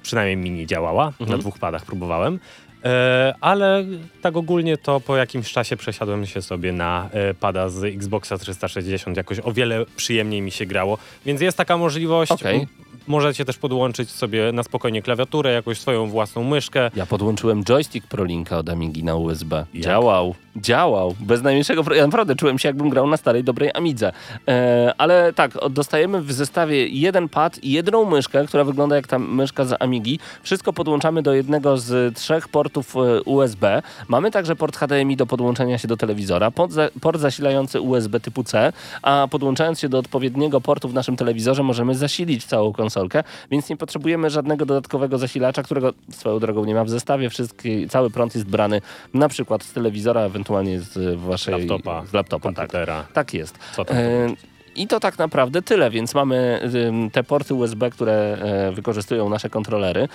Przynajmniej mi nie działała. Mhm. Na dwóch padach próbowałem. E, ale tak ogólnie to po jakimś czasie przesiadłem się sobie na e, pada z Xboxa 360. Jakoś o wiele przyjemniej mi się grało. Więc jest taka możliwość. Okej. Możecie też podłączyć sobie na spokojnie klawiaturę, jakąś swoją własną myszkę. Ja podłączyłem joystick ProLinka od Amigi na USB. Działał, działał. Bez najmniejszego... Ja naprawdę czułem się, jakbym grał na starej, dobrej Amidze. E, ale tak, dostajemy w zestawie jeden pad i jedną myszkę, która wygląda jak ta myszka z Amigi. Wszystko podłączamy do jednego z trzech portów e, USB. Mamy także port HDMI do podłączenia się do telewizora, port, za, port zasilający USB typu C, a podłączając się do odpowiedniego portu w naszym telewizorze możemy zasilić całą konsolkę, więc nie potrzebujemy żadnego dodatkowego zasilacza, którego swoją drogą nie ma w zestawie. Wszystki, cały prąd jest brany na przykład z telewizora, ewentualnie z waszej Laptopa, z laptopa tak. komputera. tak jest. Co tam E, I to tak naprawdę tyle, więc mamy te porty USB, które e, wykorzystują nasze kontrolery.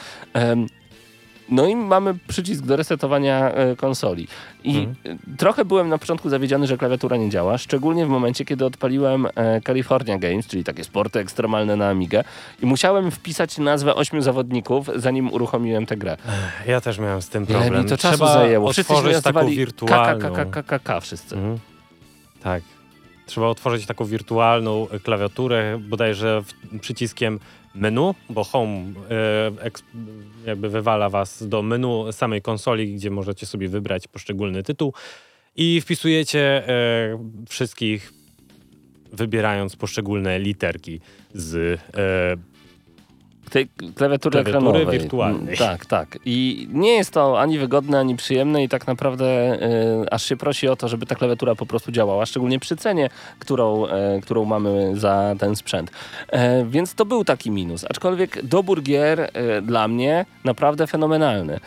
No i mamy przycisk do resetowania e, konsoli. I Mhm. e, trochę byłem na początku zawiedziony, że klawiatura nie działa, szczególnie w momencie, kiedy odpaliłem e, California Games, czyli takie sporty ekstremalne na Amigę i musiałem wpisać nazwę ośmiu zawodników, zanim uruchomiłem tę grę. Ja też miałem z tym Ile problem. mi to czasu Trzeba zajęło. Wszyscy się otworzyć taką nazywali. KKKKKK wszyscy. Mhm. Tak. Trzeba otworzyć taką wirtualną klawiaturę, bodajże przyciskiem menu, bo home e, jakby wywala was do menu samej konsoli, gdzie możecie sobie wybrać poszczególny tytuł i wpisujecie e, wszystkich wybierając poszczególne literki z e, tej klawiatury, Klawiatury ekranowej. wirtualnej. Mm, Tak, tak. I nie jest to ani wygodne, ani przyjemne i tak naprawdę y, aż się prosi o to, żeby ta klawiatura po prostu działała, szczególnie przy cenie, którą, e, którą mamy za ten sprzęt. E, więc to był taki minus. Aczkolwiek dobór gier dla mnie naprawdę fenomenalny.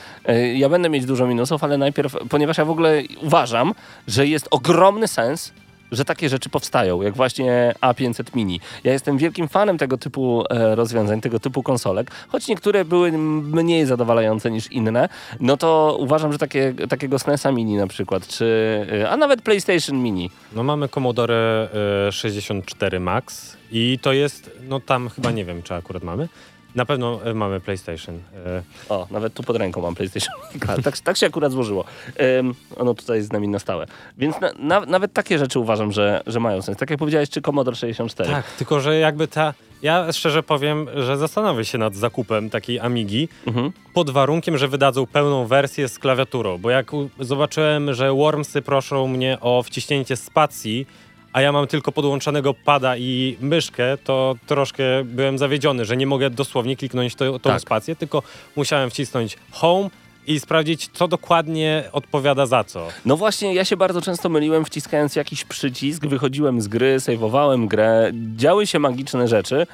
Ja będę mieć dużo minusów, ale najpierw, ponieważ ja w ogóle uważam, że jest ogromny sens że takie rzeczy powstają, jak właśnie A500 Mini. Ja jestem wielkim fanem tego typu e, rozwiązań, tego typu konsolek, choć niektóre były mniej zadowalające niż inne, no to uważam, że takie, takiego SNESa Mini na przykład, czy, e, a nawet PlayStation Mini. No mamy Commodore e, 64 Max i to jest, no tam chyba nie wiem, czy akurat mamy. Na pewno e, mamy PlayStation. E, O, nawet tu pod ręką mam PlayStation. tak, tak się akurat złożyło. Ono tutaj jest z nami na stałe. Więc na, na, nawet takie rzeczy uważam, że, że mają sens. Tak jak powiedziałeś, czy Commodore 64. tak, tylko że jakby ta. Ja szczerze powiem, że zastanowię się nad zakupem takiej Amigi Mhm. pod warunkiem, że wydadzą pełną wersję z klawiaturą. Bo jak u- zobaczyłem, że Wormsy proszą mnie o wciśnięcie spacji, a ja mam tylko podłączonego pada i myszkę, to troszkę byłem zawiedziony, że nie mogę dosłownie kliknąć to, tą Tak. spację, tylko musiałem wcisnąć home i sprawdzić, co dokładnie odpowiada za co. No właśnie, ja się bardzo często myliłem, wciskając jakiś przycisk, wychodziłem z gry, sejwowałem grę, działy się magiczne rzeczy,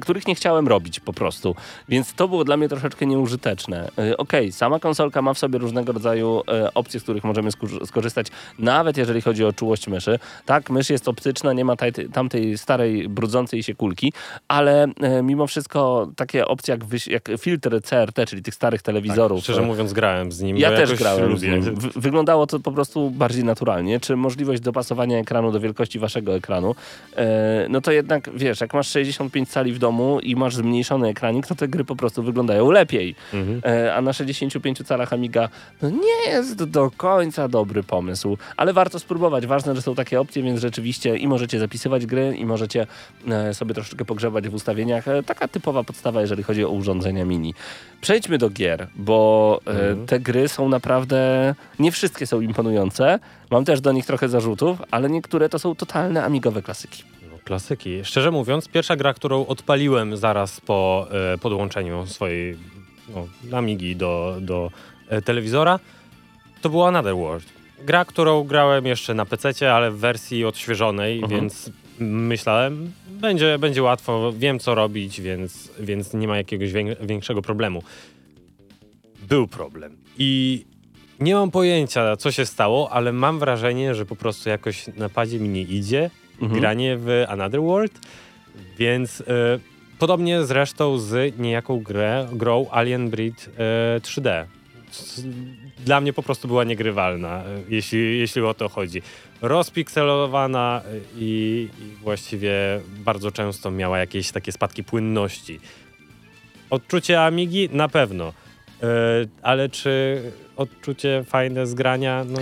których nie chciałem robić po prostu. Więc to było dla mnie troszeczkę nieużyteczne. Y, Okej, sama konsolka ma w sobie różnego rodzaju e, opcje, z których możemy skorzystać, nawet jeżeli chodzi o czułość myszy. Tak, mysz jest optyczna, nie ma taj, tamtej starej, brudzącej się kulki, ale e, mimo wszystko takie opcje jak, wyś- jak filtr CRT, czyli tych starych telewizorów. Tak, Szczerze e, mówiąc, grałem z nim. ja też grałem z lubię. nim. Wy- Wyglądało to po prostu bardziej naturalnie. Czy możliwość dopasowania ekranu do wielkości waszego ekranu, e, no to jednak wiesz, jak masz 65 65 cali w domu i masz zmniejszony ekranik, to te gry po prostu wyglądają lepiej. Mhm. E, a na 65 calach Amiga no nie jest do końca dobry pomysł, ale warto spróbować. Ważne, że są takie opcje, więc rzeczywiście i możecie zapisywać gry, i możecie e, sobie troszeczkę pogrzebać w ustawieniach. E, taka typowa podstawa, jeżeli chodzi o urządzenia mini. Przejdźmy do gier, bo e, te gry są naprawdę, nie wszystkie są imponujące. Mam też do nich trochę zarzutów, ale niektóre to są totalne amigowe klasyki. Klasyki. Szczerze mówiąc, pierwsza gra, którą odpaliłem zaraz po e, podłączeniu swojej no, Amigi do, do e, telewizora, to była Another World. Gra, którą grałem jeszcze na PC, ale w wersji odświeżonej, Mhm. więc myślałem, będzie, będzie łatwo, wiem co robić, więc, więc nie ma jakiegoś wię- większego problemu. Był problem. I nie mam pojęcia, co się stało, ale mam wrażenie, że po prostu jakoś na padzie mi nie idzie Mhm. granie w Another World, więc e, podobnie zresztą z niejaką grę, grą Alien Breed e, 3D. S- Dla mnie po prostu była niegrywalna, e, jeśli, jeśli o to chodzi. Rozpikselowana i, i właściwie bardzo często miała jakieś takie spadki płynności. Odczucie Amigi? Na pewno. E, ale czy odczucie fajne z grania? No,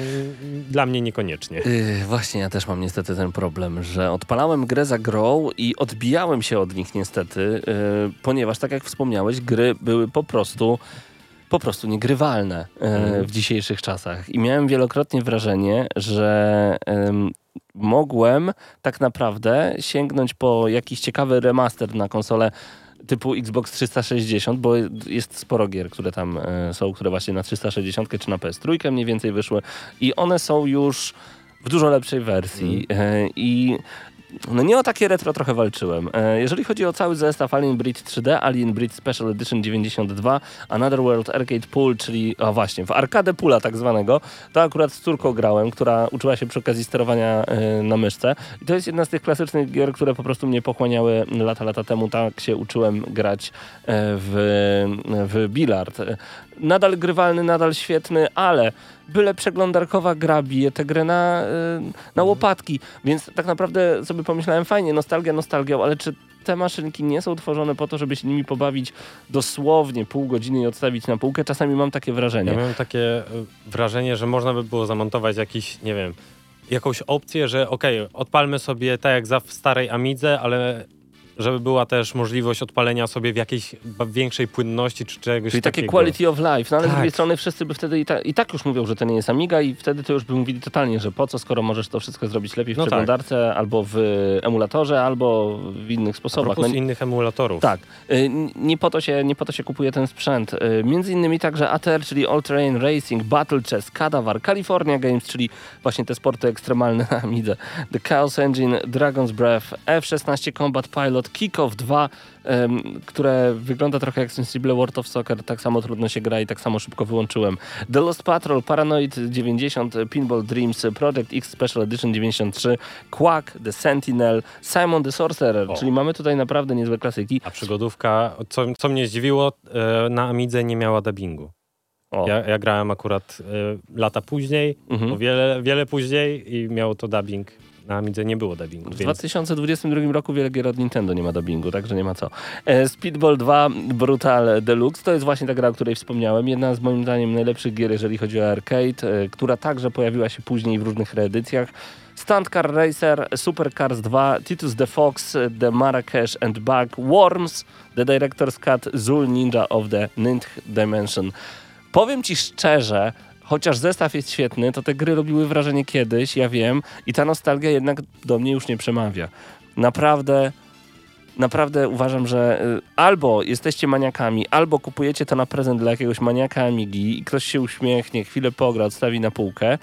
dla mnie niekoniecznie. Yy, właśnie, ja też mam niestety ten problem, że odpalałem grę za grą i odbijałem się od nich niestety, yy, ponieważ tak jak wspomniałeś, gry były po prostu po prostu niegrywalne yy, w dzisiejszych czasach. I miałem wielokrotnie wrażenie, że mogłem tak naprawdę sięgnąć po jakiś ciekawy remaster na konsolę typu Xbox 360, bo jest sporo gier, które tam e, są, które właśnie na 360 czy na PS3 mniej więcej wyszły i one są już w dużo lepszej wersji. E, i no nie o takie retro trochę walczyłem. E, jeżeli chodzi o cały zestaw Alien Breed 3D, Alien Breed Special Edition 92, Another World Arcade Pool, czyli o właśnie, w arkadę pula tak zwanego, to akurat z córką grałem, która uczyła się przy okazji sterowania e, na myszce. I to jest jedna z tych klasycznych gier, które po prostu mnie pochłaniały lata, lata temu. Tak się uczyłem grać e, w, w bilard. Nadal grywalny, nadal świetny, ale byle przeglądarkowa gra bije tę grę na, e, na łopatki. Więc tak naprawdę sobie pomyślałem, fajnie, nostalgia nostalgią, ale czy te maszynki nie są tworzone po to, żeby się nimi pobawić dosłownie pół godziny i odstawić na półkę? Czasami mam takie wrażenie. Ja miałem takie e, wrażenie, że można by było zamontować jakiś, nie wiem, jakąś opcję, że okej, odpalmy sobie tak jak za w starej Amidze, ale żeby była też możliwość odpalenia sobie w jakiejś większej płynności czy czegoś Czyli takie takiego. quality of life, no ale z Tak. drugiej strony wszyscy by wtedy i, ta, i tak już mówią, że to nie jest Amiga i wtedy to już by mówili totalnie, że po co, skoro możesz to wszystko zrobić lepiej w No tak. przeglądarce, albo w emulatorze, albo w innych sposobach. No, innych emulatorów. tak, y, nie po, to się, nie po to się kupuje ten sprzęt. Y, Między innymi także ATR, czyli All Terrain Racing, Battle Chess, Cadaver, California Games, czyli właśnie te sporty ekstremalne na Amidze, The Chaos Engine, Dragon's Breath, F-16 Combat Pilot, Kickoff 2, em, które wygląda trochę jak Sensible World of Soccer, tak samo trudno się gra i tak samo szybko wyłączyłem. The Lost Patrol, Paranoid 90, Pinball Dreams, Project X Special Edition 93, Quack, The Sentinel, Simon the Sorcerer, O. czyli mamy tutaj naprawdę niezłe klasyki. A przygodówka, co, co mnie zdziwiło, e, na Amidze nie miała dubbingu. Ja, ja grałem akurat e, lata później, Mhm. o wiele, wiele później i miało to dubbing. Na Amidze nie było dubbingu, W więc 2022 roku wiele gier od Nintendo nie ma dubbingu, także nie ma co. E, Speedball 2 Brutal Deluxe to jest właśnie ta gra, o której wspomniałem. Jedna z moim zdaniem najlepszych gier, jeżeli chodzi o arcade, e, która także pojawiła się później w różnych reedycjach. Stunt Car Racer, Super Cars 2, Titus the Fox, The Marrakesh and Bug, Worms, The Director's Cut, Zul Ninja of the Ninth Dimension. Powiem ci szczerze, chociaż zestaw jest świetny, to te gry robiły wrażenie kiedyś, ja wiem, i ta nostalgia jednak do mnie już nie przemawia. Naprawdę, naprawdę uważam, że y, albo jesteście maniakami, albo kupujecie to na prezent dla jakiegoś maniaka Amigi i ktoś się uśmiechnie, chwilę pogra, odstawi na półkę,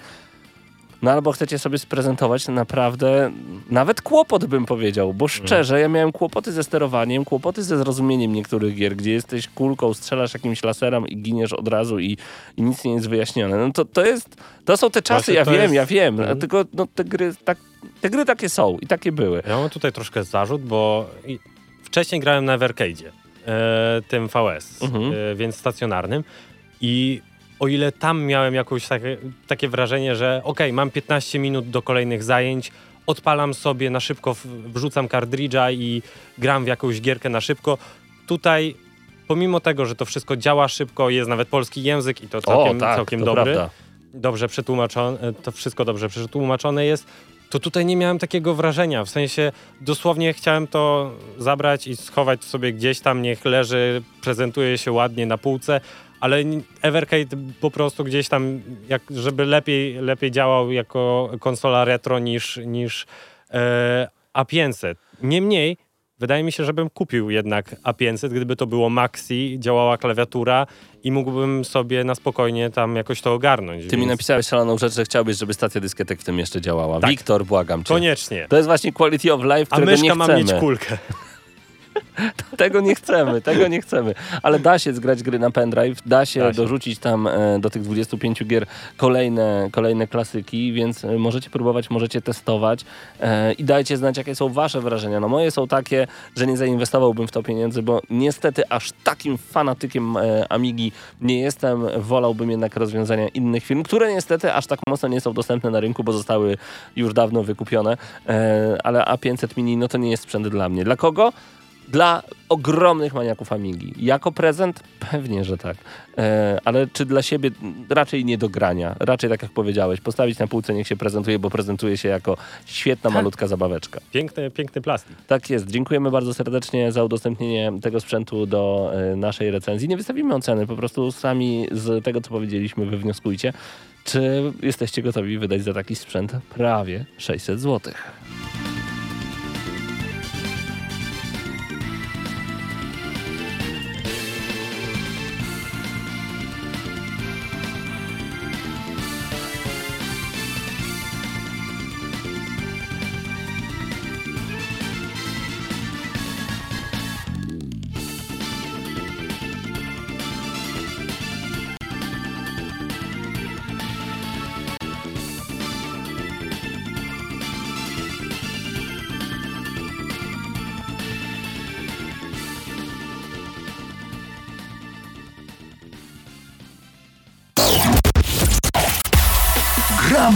no albo chcecie sobie sprezentować naprawdę nawet kłopot bym powiedział, bo szczerze ja miałem kłopoty ze sterowaniem, kłopoty ze zrozumieniem niektórych gier, gdzie jesteś kulką, strzelasz jakimś laserem i giniesz od razu i, i nic nie jest wyjaśnione. No to, to jest, to są te czasy, ja wiem, jest- ja wiem, Mhm. tylko no, te gry tak, te gry takie są i takie były. Ja mam tutaj troszkę zarzut, bo wcześniej grałem na Evercade'zie, e, tym VS, Mhm. e, więc stacjonarnym i o ile tam miałem jakieś takie, takie wrażenie, że okej, mam 15 minut do kolejnych zajęć, odpalam sobie na szybko, wrzucam kartridża i gram w jakąś gierkę na szybko. Tutaj, pomimo tego, że to wszystko działa szybko, jest nawet polski język i to całkiem, o, tak, całkiem to dobry, prawda. dobrze przetłumaczone, to wszystko dobrze przetłumaczone jest, to tutaj nie miałem takiego wrażenia. W sensie dosłownie chciałem to zabrać i schować sobie gdzieś tam, niech leży, prezentuje się ładnie na półce, ale Evercade po prostu gdzieś tam, jak, żeby lepiej, lepiej działał jako konsola retro niż, niż e, A500. Niemniej, wydaje mi się, żebym kupił jednak A500, gdyby to było Maxi, działała klawiatura i mógłbym sobie na spokojnie tam jakoś to ogarnąć. Ty mi więc napisałeś szaloną rzecz, że chciałbyś, żeby stacja dyskietek w tym jeszcze działała. Tak. Wiktor, błagam cię. Koniecznie. To jest właśnie quality of life, A którego nie myszka ma chcemy. mieć kulkę. Tego nie chcemy, tego nie chcemy. Ale da się zgrać gry na pendrive, da się, Da się. dorzucić tam e, do tych 25 gier kolejne, kolejne klasyki, więc e, możecie próbować, możecie testować e, i dajcie znać, jakie są wasze wrażenia. No moje są takie, że nie zainwestowałbym w to pieniędzy, bo niestety aż takim fanatykiem e, Amigi nie jestem. Wolałbym jednak rozwiązania innych firm, które niestety aż tak mocno nie są dostępne na rynku, bo zostały już dawno wykupione. E, ale A500 Mini, no to nie jest sprzęt dla mnie. Dla kogo? Dla ogromnych maniaków Amigi. Jako prezent? Pewnie, że tak. E, ale czy dla siebie? Raczej nie do grania. Raczej tak jak powiedziałeś, postawić na półce, niech się prezentuje, bo prezentuje się jako świetna, malutka zabaweczka. Piękny, piękny plastik. Tak jest. Dziękujemy bardzo serdecznie za udostępnienie tego sprzętu do e, naszej recenzji. Nie wystawimy oceny, po prostu sami z tego, co powiedzieliśmy, wywnioskujcie, czy jesteście gotowi wydać za taki sprzęt prawie 600 złotych.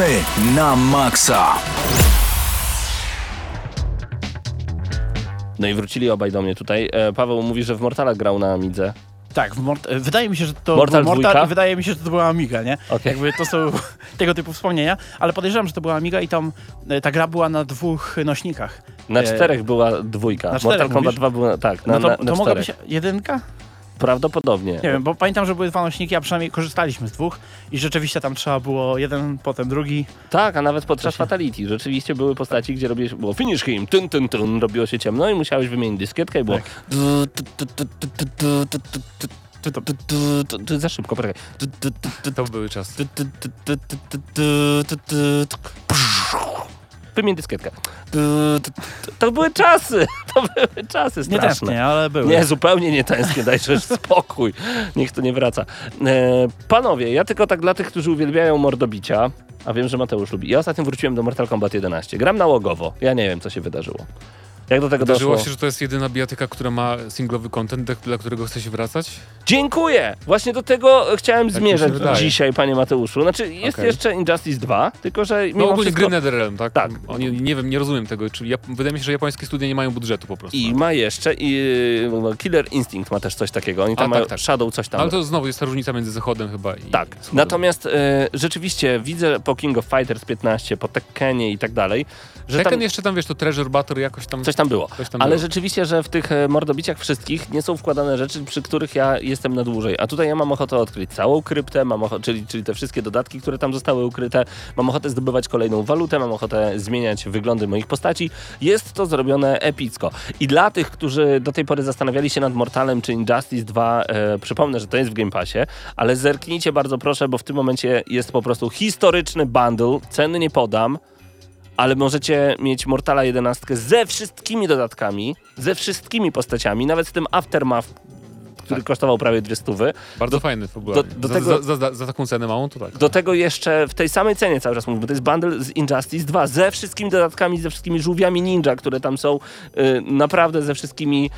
Gramy na maksa. No i wrócili obaj do mnie tutaj. E, Paweł mówi, że w Mortala grał na Amidze. Tak, w Mort- e, wydaje mi się, że to Mortal był? Mortal i wydaje mi się, że to była Amiga, nie? Okej. Jakby to są tego typu wspomnienia, ale podejrzewam, że to była Amiga i tam e, ta gra była na dwóch nośnikach. Na E, czterech była dwójka. na czterech Mortal Kombat mówisz? 2 był na, tak, na, No to, na, to na mogła czterech. być jedynka? Prawdopodobnie. Nie wiem, bo pamiętam, że były dwa nośniki, a przynajmniej korzystaliśmy z dwóch i rzeczywiście tam trzeba było jeden, potem drugi. Tak, a nawet podczas. Fatality rzeczywiście były postaci, gdzie robiłeś, było finish him, tyn, tyn, tyn, robiło się ciemno i musiałeś wymienić dyskietkę i było... Tak. To za szybko, poczekaj. To były czasy. Wymień dyskietkę. To były czasy, to były czasy Nie straszne. tęsknię, ale były. Nie, zupełnie nie tęsknię, dajże spokój. Niech to nie wraca. E, panowie, ja tylko tak dla tych, którzy uwielbiają mordobicia, a wiem, że Mateusz lubi. Ja ostatnio wróciłem do Mortal Kombat 11. Gram nałogowo. Ja nie wiem, co się wydarzyło. Jak do tego doszło? się, że to jest jedyna bijatyka, która ma singlowy content, dla- dla którego chce się wracać? Dziękuję! Właśnie do tego chciałem Tak mi zmierzać wydaje. dzisiaj, panie Mateuszu. Znaczy, jest Okej. jeszcze Injustice 2, tylko że No mimo ogólnie wszystko... gry Netherrealm, tak? Tak. Oni, nie wiem, nie rozumiem tego. Czyli ja, wydaje mi się, że japońskie studia nie mają budżetu po prostu. I ma jeszcze, i y, Killer Instinct ma też coś takiego. Oni tam A, mają tak, tak. Shadow coś tam. Ale to znowu jest ta różnica między zachodem chyba i Tak. wschodem. Natomiast e, rzeczywiście widzę po King of Fighters 15, po Tekkenie i tak dalej, że Tekken tam jeszcze tam, wiesz, to Treasure Battle jakoś tam... coś tam było. Tam Ale było. rzeczywiście, że w tych e, mordobiciach wszystkich nie są wkładane rzeczy, przy których ja jestem na dłużej. A tutaj ja mam ochotę odkryć całą kryptę, mam ochotę, czyli, czyli te wszystkie dodatki, które tam zostały ukryte. Mam ochotę zdobywać kolejną walutę, mam ochotę zmieniać wyglądy moich postaci. Jest to zrobione epicko. I dla tych, którzy do tej pory zastanawiali się nad Mortalem czy Injustice 2, e, przypomnę, że to jest w Game Passie, ale zerknijcie bardzo proszę, bo w tym momencie jest po prostu historyczny bundle. Ceny nie podam ale możecie mieć Mortala 11 ze wszystkimi dodatkami, ze wszystkimi postaciami, nawet z tym Aftermath, który kosztował prawie dwie stówy. Bardzo fajny fabularnie. do za, tego- za, za, za taką cenę małą, to tak. Do tego jeszcze w tej samej cenie cały czas mówię, bo to jest bundle z Injustice 2 ze wszystkimi dodatkami, ze wszystkimi żółwiami ninja, które tam są, yy, naprawdę ze wszystkimi...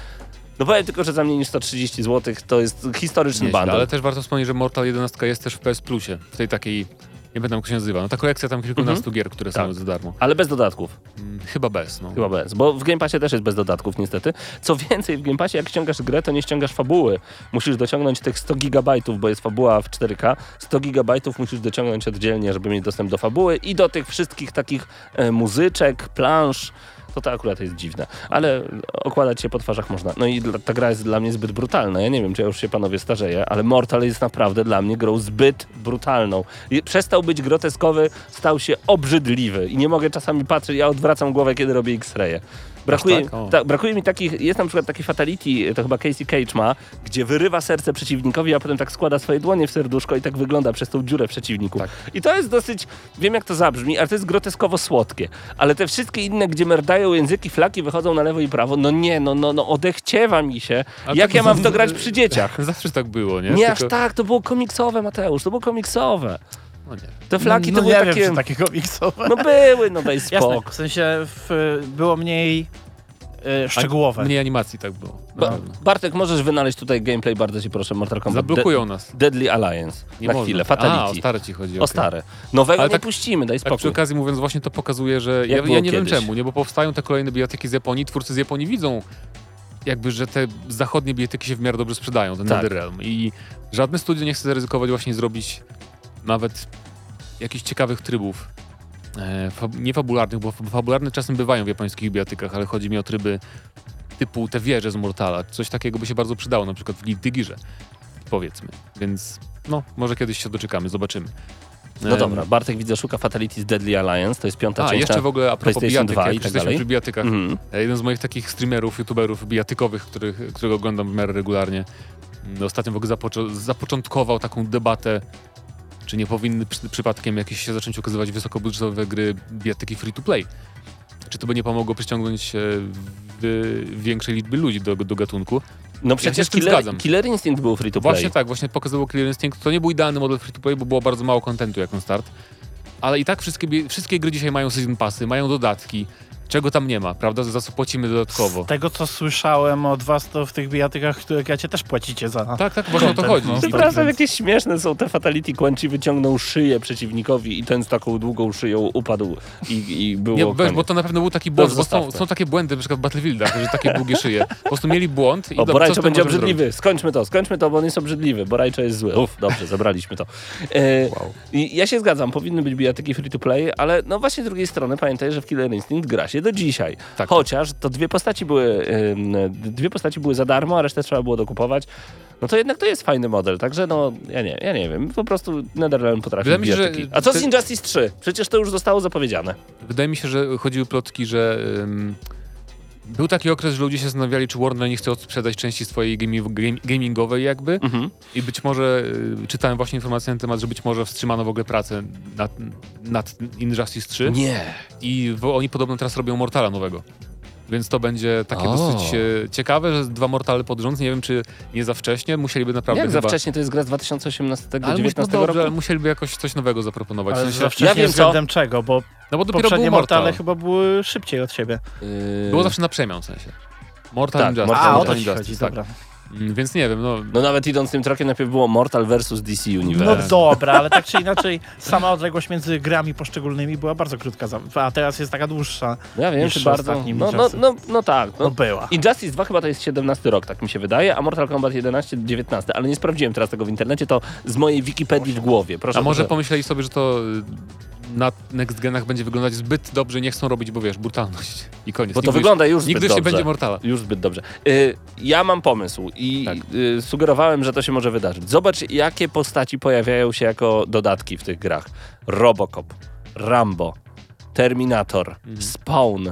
No powiem tylko, że za mniej niż 130 zł to jest historyczny Nieźle, bundle. ale też warto wspomnieć, że Mortal 11 jest też w PS Plusie, w tej takiej Nie pamiętam, jak się nazywa. No ta kolekcja tam kilkunastu gier, które są Tak. za darmo. Ale bez dodatków. Mm, Chyba bez, no. Chyba bez, bo w Game Passie też jest bez dodatków niestety. Co więcej, w Game Passie jak ściągasz grę, to nie ściągasz fabuły. Musisz dociągnąć tych 100 gigabajtów, bo jest fabuła w 4K. 100 gigabajtów musisz dociągnąć oddzielnie, żeby mieć dostęp do fabuły i do tych wszystkich takich e, muzyczek, plansz. To to akurat jest dziwne, ale okładać się po twarzach można. No i ta gra jest dla mnie zbyt brutalna. Ja nie wiem, czy ja już się panowie starzeję, ale Mortal jest naprawdę dla mnie grą zbyt brutalną. Przestał być groteskowy, stał się obrzydliwy i nie mogę czasami patrzeć, ja odwracam głowę, kiedy robię X-raye. Brakuje, tak? Ta, brakuje mi takich, jest na przykład taki fatality, to chyba Casey Cage ma, gdzie wyrywa serce przeciwnikowi, a potem tak składa swoje dłonie w serduszko i tak wygląda przez tą dziurę przeciwniku. Tak. I to jest dosyć, wiem jak to zabrzmi, ale to jest groteskowo słodkie. Ale te wszystkie inne, gdzie merdają języki, flaki wychodzą na lewo i prawo, no nie, no, no, no odechciewa mi się. Ale jak ja mam w to grać przy dzieciach? Zawsze tak było, nie? Nie aż Tylko- tak, to było komiksowe, Mateusz, to było komiksowe. No nie. Te flaki no to były nie takie... wiem, takie komiksowe. No były, no daj Jasne, spok. w sensie w, było mniej e, szczegółowe. Mniej animacji tak było. Ba. Bartek, możesz wynaleźć tutaj gameplay, bardzo ci proszę, Mortal Kombat. Zablokują nas. De Deadly Alliance. Nie na można. chwilę, A, Fatality. o stare ci chodzi. O okej. stare. Nowego Ale nie tak- puścimy, daj Tak spokój. przy okazji mówiąc, właśnie to pokazuje, że ja, ja nie wiem kiedyś. czemu, nie? Bo powstają te kolejne biblioteki z Japonii, twórcy z Japonii widzą jakby, że te zachodnie biblioteki się w miarę dobrze sprzedają, ten Tak. NetherRealm. I żadne studio nie chce zaryzykować właśnie zrobić nawet jakichś ciekawych trybów. E, fab, nie fabularnych, bo fab- fabularne czasem bywają w japońskich bibliotekach, ale chodzi mi o tryby typu te wieże z Mortala. Coś takiego by się bardzo przydało, na przykład w Guilty Gearze, powiedzmy. Więc no, może kiedyś się doczekamy, zobaczymy. No dobra, Bartek widzę szuka Fatality z Deadly Alliance, to jest piąta a, część. jeszcze na- w ogóle a propos bijatyk, 2 jak i tak dalej. przy bijatykach. Mhm. e, Jeden z moich takich streamerów, youtuberów bijatykowych, których, którego oglądam w miarę regularnie, mm, ostatnio w ogóle zapoczą- zapoczątkował taką debatę, czy nie powinny przy, przypadkiem jakieś się zacząć ukazywać wysokobudżetowe gry bijatyki free to play. Czy to by nie pomogło przyciągnąć e, w, większej liczby ludzi do, do gatunku? No przecież tym Killer, zgadzam. Killer Instinct był free to play. Właśnie tak, właśnie pokazywał Clear Instinct. To nie był idealny model free to play, bo było bardzo mało kontentu jak na start. Ale i tak wszystkie, wszystkie gry dzisiaj mają season passy, mają dodatki. Czego tam nie ma, prawda? Za co płacimy dodatkowo. Z tego, co słyszałem od was, to w tych bijatyach, które gracie, też płacicie za... Tak, tak, właśnie o to chodzi. no. Przepraszam, jakieś śmieszne są te Fatality. Quenchi wyciągnął szyję przeciwnikowi i ten z taką długą szyją upadł i, i było Nie, weź, koniec. bo to na pewno był taki błąd, Dobrze, bo są, są takie błędy, na przykład w Battlefieldach, że takie długie szyje. Po prostu mieli błąd i O, do, co Borajczo z tym będzie możemy obrzydliwy. Skończmy to, skończmy to, bo on jest obrzydliwy. Borajczo jest zły. Uff, dobrze, zabraliśmy to. E, i ja się zgadzam, powinny być bijatyki free to play, ale no właśnie z drugiej strony pamiętaj, że w Killer Instinct gra się do dzisiaj. Tak. Chociaż to dwie postaci były dwie postaci były za darmo, a resztę trzeba było dokupować. No to jednak to jest fajny model, także no ja nie, ja nie wiem, po prostu NetherRealm potrafi Wydaje mi się, że. A co z te- Injustice 3? Przecież to już zostało zapowiedziane. Wydaje mi się, że chodziły plotki, że był taki okres, że ludzie się zastanawiali, czy Warner nie chce odsprzedać części swojej gamingowej jakby. Mhm. I być może y, czytałem właśnie informacje na ten temat, że być może wstrzymano w ogóle pracę nad, nad Injustice 3 Nie. i oni podobno teraz robią Mortala nowego. Więc to będzie takie O. dosyć e, ciekawe, że dwa Mortale pod rząd. Nie wiem, czy nie za wcześnie. Musieliby naprawdę Jak za chyba... wcześnie to jest gra z 2018 Ale musi- 19 no dobrze, ale roku? musieliby jakoś coś nowego zaproponować. W Ale sensie, za wcześnie Ja wiem co. względem czego, bo no bo dopiero poprzednie był Mortal. Mortale chyba były szybciej od siebie. Yy, Było zawsze na przemian w sensie. Mortal Tak, Injustice. Mortal A, o Mortal to ci Injustice, chodzi, tak. dobra. Mm, Więc nie wiem, no... No nawet idąc tym trokiem, najpierw było Mortal versus DC No Universe. dobra, ale tak czy inaczej sama odległość między grami poszczególnymi była bardzo krótka, a teraz jest taka dłuższa. No ja wiem, czy bardzo... No, no, no, no tak. No No. była. Injustice 2 chyba to jest 17 rok, tak mi się wydaje, a Mortal Kombat 11, 19, ale nie sprawdziłem teraz tego w internecie, to z mojej Wikipedii w głowie. Proszę A może proszę. pomyśleli sobie, że to y, na next genach będzie wyglądać zbyt dobrze, nie chcą robić, bo wiesz, brutalność i koniec. Bo to Nigdy wygląda już Nigdy zbyt się dobrze. będzie Mortala. Już zbyt dobrze. Y, ja mam pomysł i Tak. y, sugerowałem, że to się może wydarzyć. Zobacz, jakie postaci pojawiają się jako dodatki w tych grach. Robocop, Rambo, Terminator, Mhm. Spawn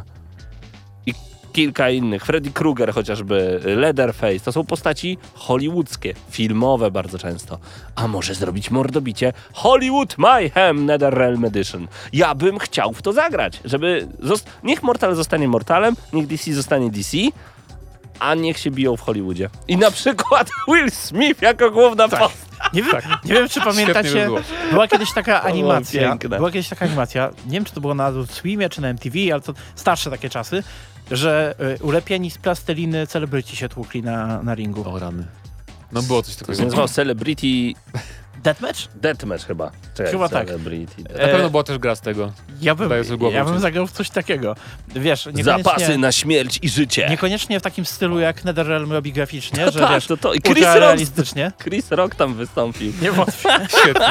kilka innych. Freddy Krueger chociażby, Leatherface. To są postaci hollywoodzkie, filmowe bardzo często. A może zrobić mordobicie Hollywood Mayhem NetherRealm Edition. Ja bym chciał w to zagrać, żeby... Niech Mortal zostanie Mortalem, niech DC zostanie DC, a niech się biją w Hollywoodzie. I na przykład Will Smith jako główna postać. Nie wiem, nie wiem czy by pamiętacie, było. była kiedyś taka animacja, była kiedyś taka animacja, nie wiem czy to było na Adult Swimie czy na MTV, ale to starsze takie czasy, że y, ulepieni z plasteliny celebryci się tłukli na, na ringu. O rany. No było coś To takiego. się nazywało Celebrity Deathmatch? Deathmatch chyba. Czekaj, Chyba tak. Celebrity. Na E, pewno była też gra z tego. Ja bym, ja bym zagrał w coś takiego. Wiesz, Zapasy na śmierć i życie. niekoniecznie w takim stylu jak NetherRealm robi graficznie, że tak, wiesz, to to. I Chris Rock, realistycznie. Chris Rock tam wystąpił. Nie wątpię. Świetnie.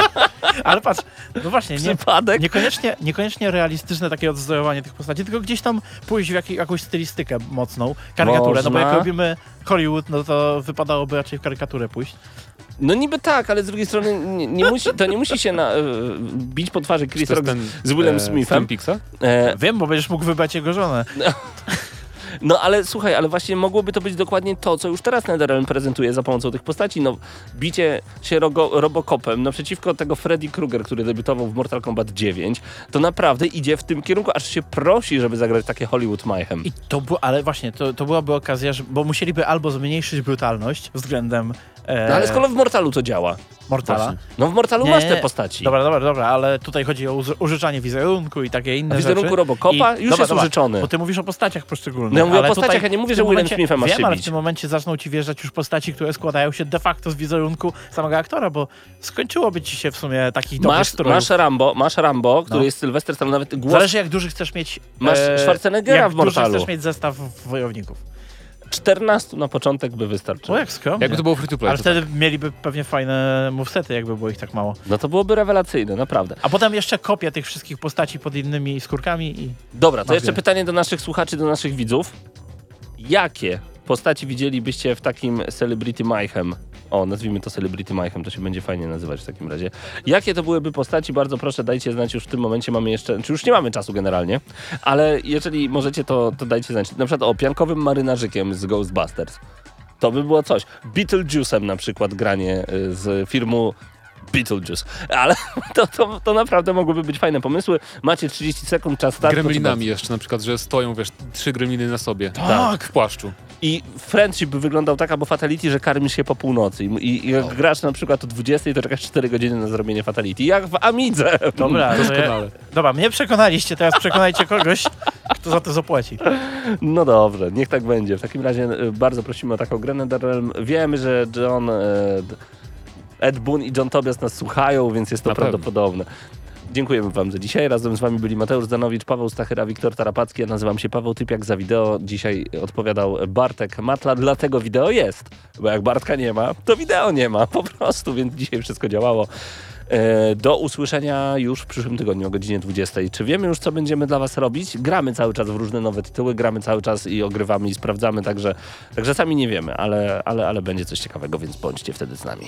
Ale patrz, no właśnie, nie, niekoniecznie, niekoniecznie realistyczne takie odzorowanie tych postaci, tylko gdzieś tam pójść w jak, jakąś stylistykę mocną, karykaturę, no bo jak Można. robimy Hollywood, no to wypadałoby raczej w karykaturę pójść. No niby tak, ale z drugiej strony nie, nie musi, to nie musi się na, e, bić po twarzy Chris Rock ten, z Willem e, Smithem. E, Wiem, bo będziesz mógł wybrać jego żonę. No ale słuchaj, ale właśnie mogłoby to być dokładnie to, co już teraz NetherRealm prezentuje za pomocą tych postaci. No, bicie się rogo, Robocopem naprzeciwko tego Freddy Krueger, który debiutował w Mortal Kombat 9, to naprawdę idzie w tym kierunku, aż się prosi, żeby zagrać takie Hollywood Mayhem. I to ale właśnie, to, to byłaby okazja, że, bo musieliby albo zmniejszyć brutalność względem No ale skoro w Mortalu to działa? Mortala. Właśnie. No w Mortalu Nie, masz te postaci. Dobra, dobra, dobra, ale tutaj chodzi o uży- użyczanie wizerunku i takie inne A wizerunku rzeczy. Robocopa już jest użyczony. Bo ty mówisz o postaciach poszczególnych. No ja mówię o postaciach, tutaj ja nie mówię, że Willem Smithem masz Wiem, ale w tym momencie zaczną ci wjeżdżać już postaci, które składają się de facto z wizerunku samego aktora, bo skończyłoby ci się w sumie takich dobrych Masz, strojów. masz Rambo, masz Rambo, który No. jest Sylwester, tam nawet głos Zależy jak duży chcesz mieć... Masz Schwarzeneggera jak w Mortalu. duży chcesz mieć zestaw wojowników. 14 na początek by wystarczyło. O, jak skromnie. Jakby to było free to play. Ale wtedy mieliby pewnie fajne movesety, jakby było ich tak mało. No to byłoby rewelacyjne, naprawdę. A potem jeszcze kopia tych wszystkich postaci pod innymi skórkami i... Dobra, to jeszcze pytanie do naszych słuchaczy, do naszych widzów. Jakie postaci widzielibyście w takim Celebrity Mayhem? O, nazwijmy to Celebrity Mayhem, to się będzie fajnie nazywać w takim razie. Jakie to byłyby postaci? Bardzo proszę, dajcie znać już w tym momencie. Mamy jeszcze, czy już nie mamy czasu generalnie, ale jeżeli możecie, to, to dajcie znać. Na przykład o, piankowym marynarzykiem z Ghostbusters. To by było coś. Beetlejuice'em na przykład granie y, z filmu Beetlejuice. Ale to, to, to naprawdę mogłyby być fajne pomysły. Macie 30 sekund, czas startu. Gremlinami jeszcze na przykład, że stoją, wiesz, trzy gremliny na sobie. Tak. W płaszczu. I friendship by wyglądał tak, albo fatality, że karmisz się po północy. I, i, jak grasz na przykład o 20, to czekasz 4 godziny na zrobienie fatality. Jak w Amidze. Dobra, to ja, Doskonale. dobra, mnie przekonaliście, teraz przekonajcie kogoś, kto za to zapłaci. No dobrze, niech tak będzie. W takim razie y, bardzo prosimy o taką grę NetherRealm. Wiemy, że John, e, d- Ed Boon i John Tobias nas słuchają, więc jest to Na pewno. Dziękujemy wam za dzisiaj. Razem z wami byli Mateusz Zanowicz, Paweł Stachyra, Wiktor Tarapacki. Ja nazywam się Paweł Typiak za wideo. Dzisiaj odpowiadał Bartek Matla, dlatego wideo jest. Bo jak Bartka nie ma, to wideo nie ma po prostu, więc dzisiaj wszystko działało. E, Do usłyszenia już w przyszłym tygodniu o godzinie 20. Czy wiemy już, co będziemy dla Was robić? Gramy cały czas w różne nowe tytuły, gramy cały czas i ogrywamy i sprawdzamy, także, także sami nie wiemy, ale, ale, ale będzie coś ciekawego, więc bądźcie wtedy z nami.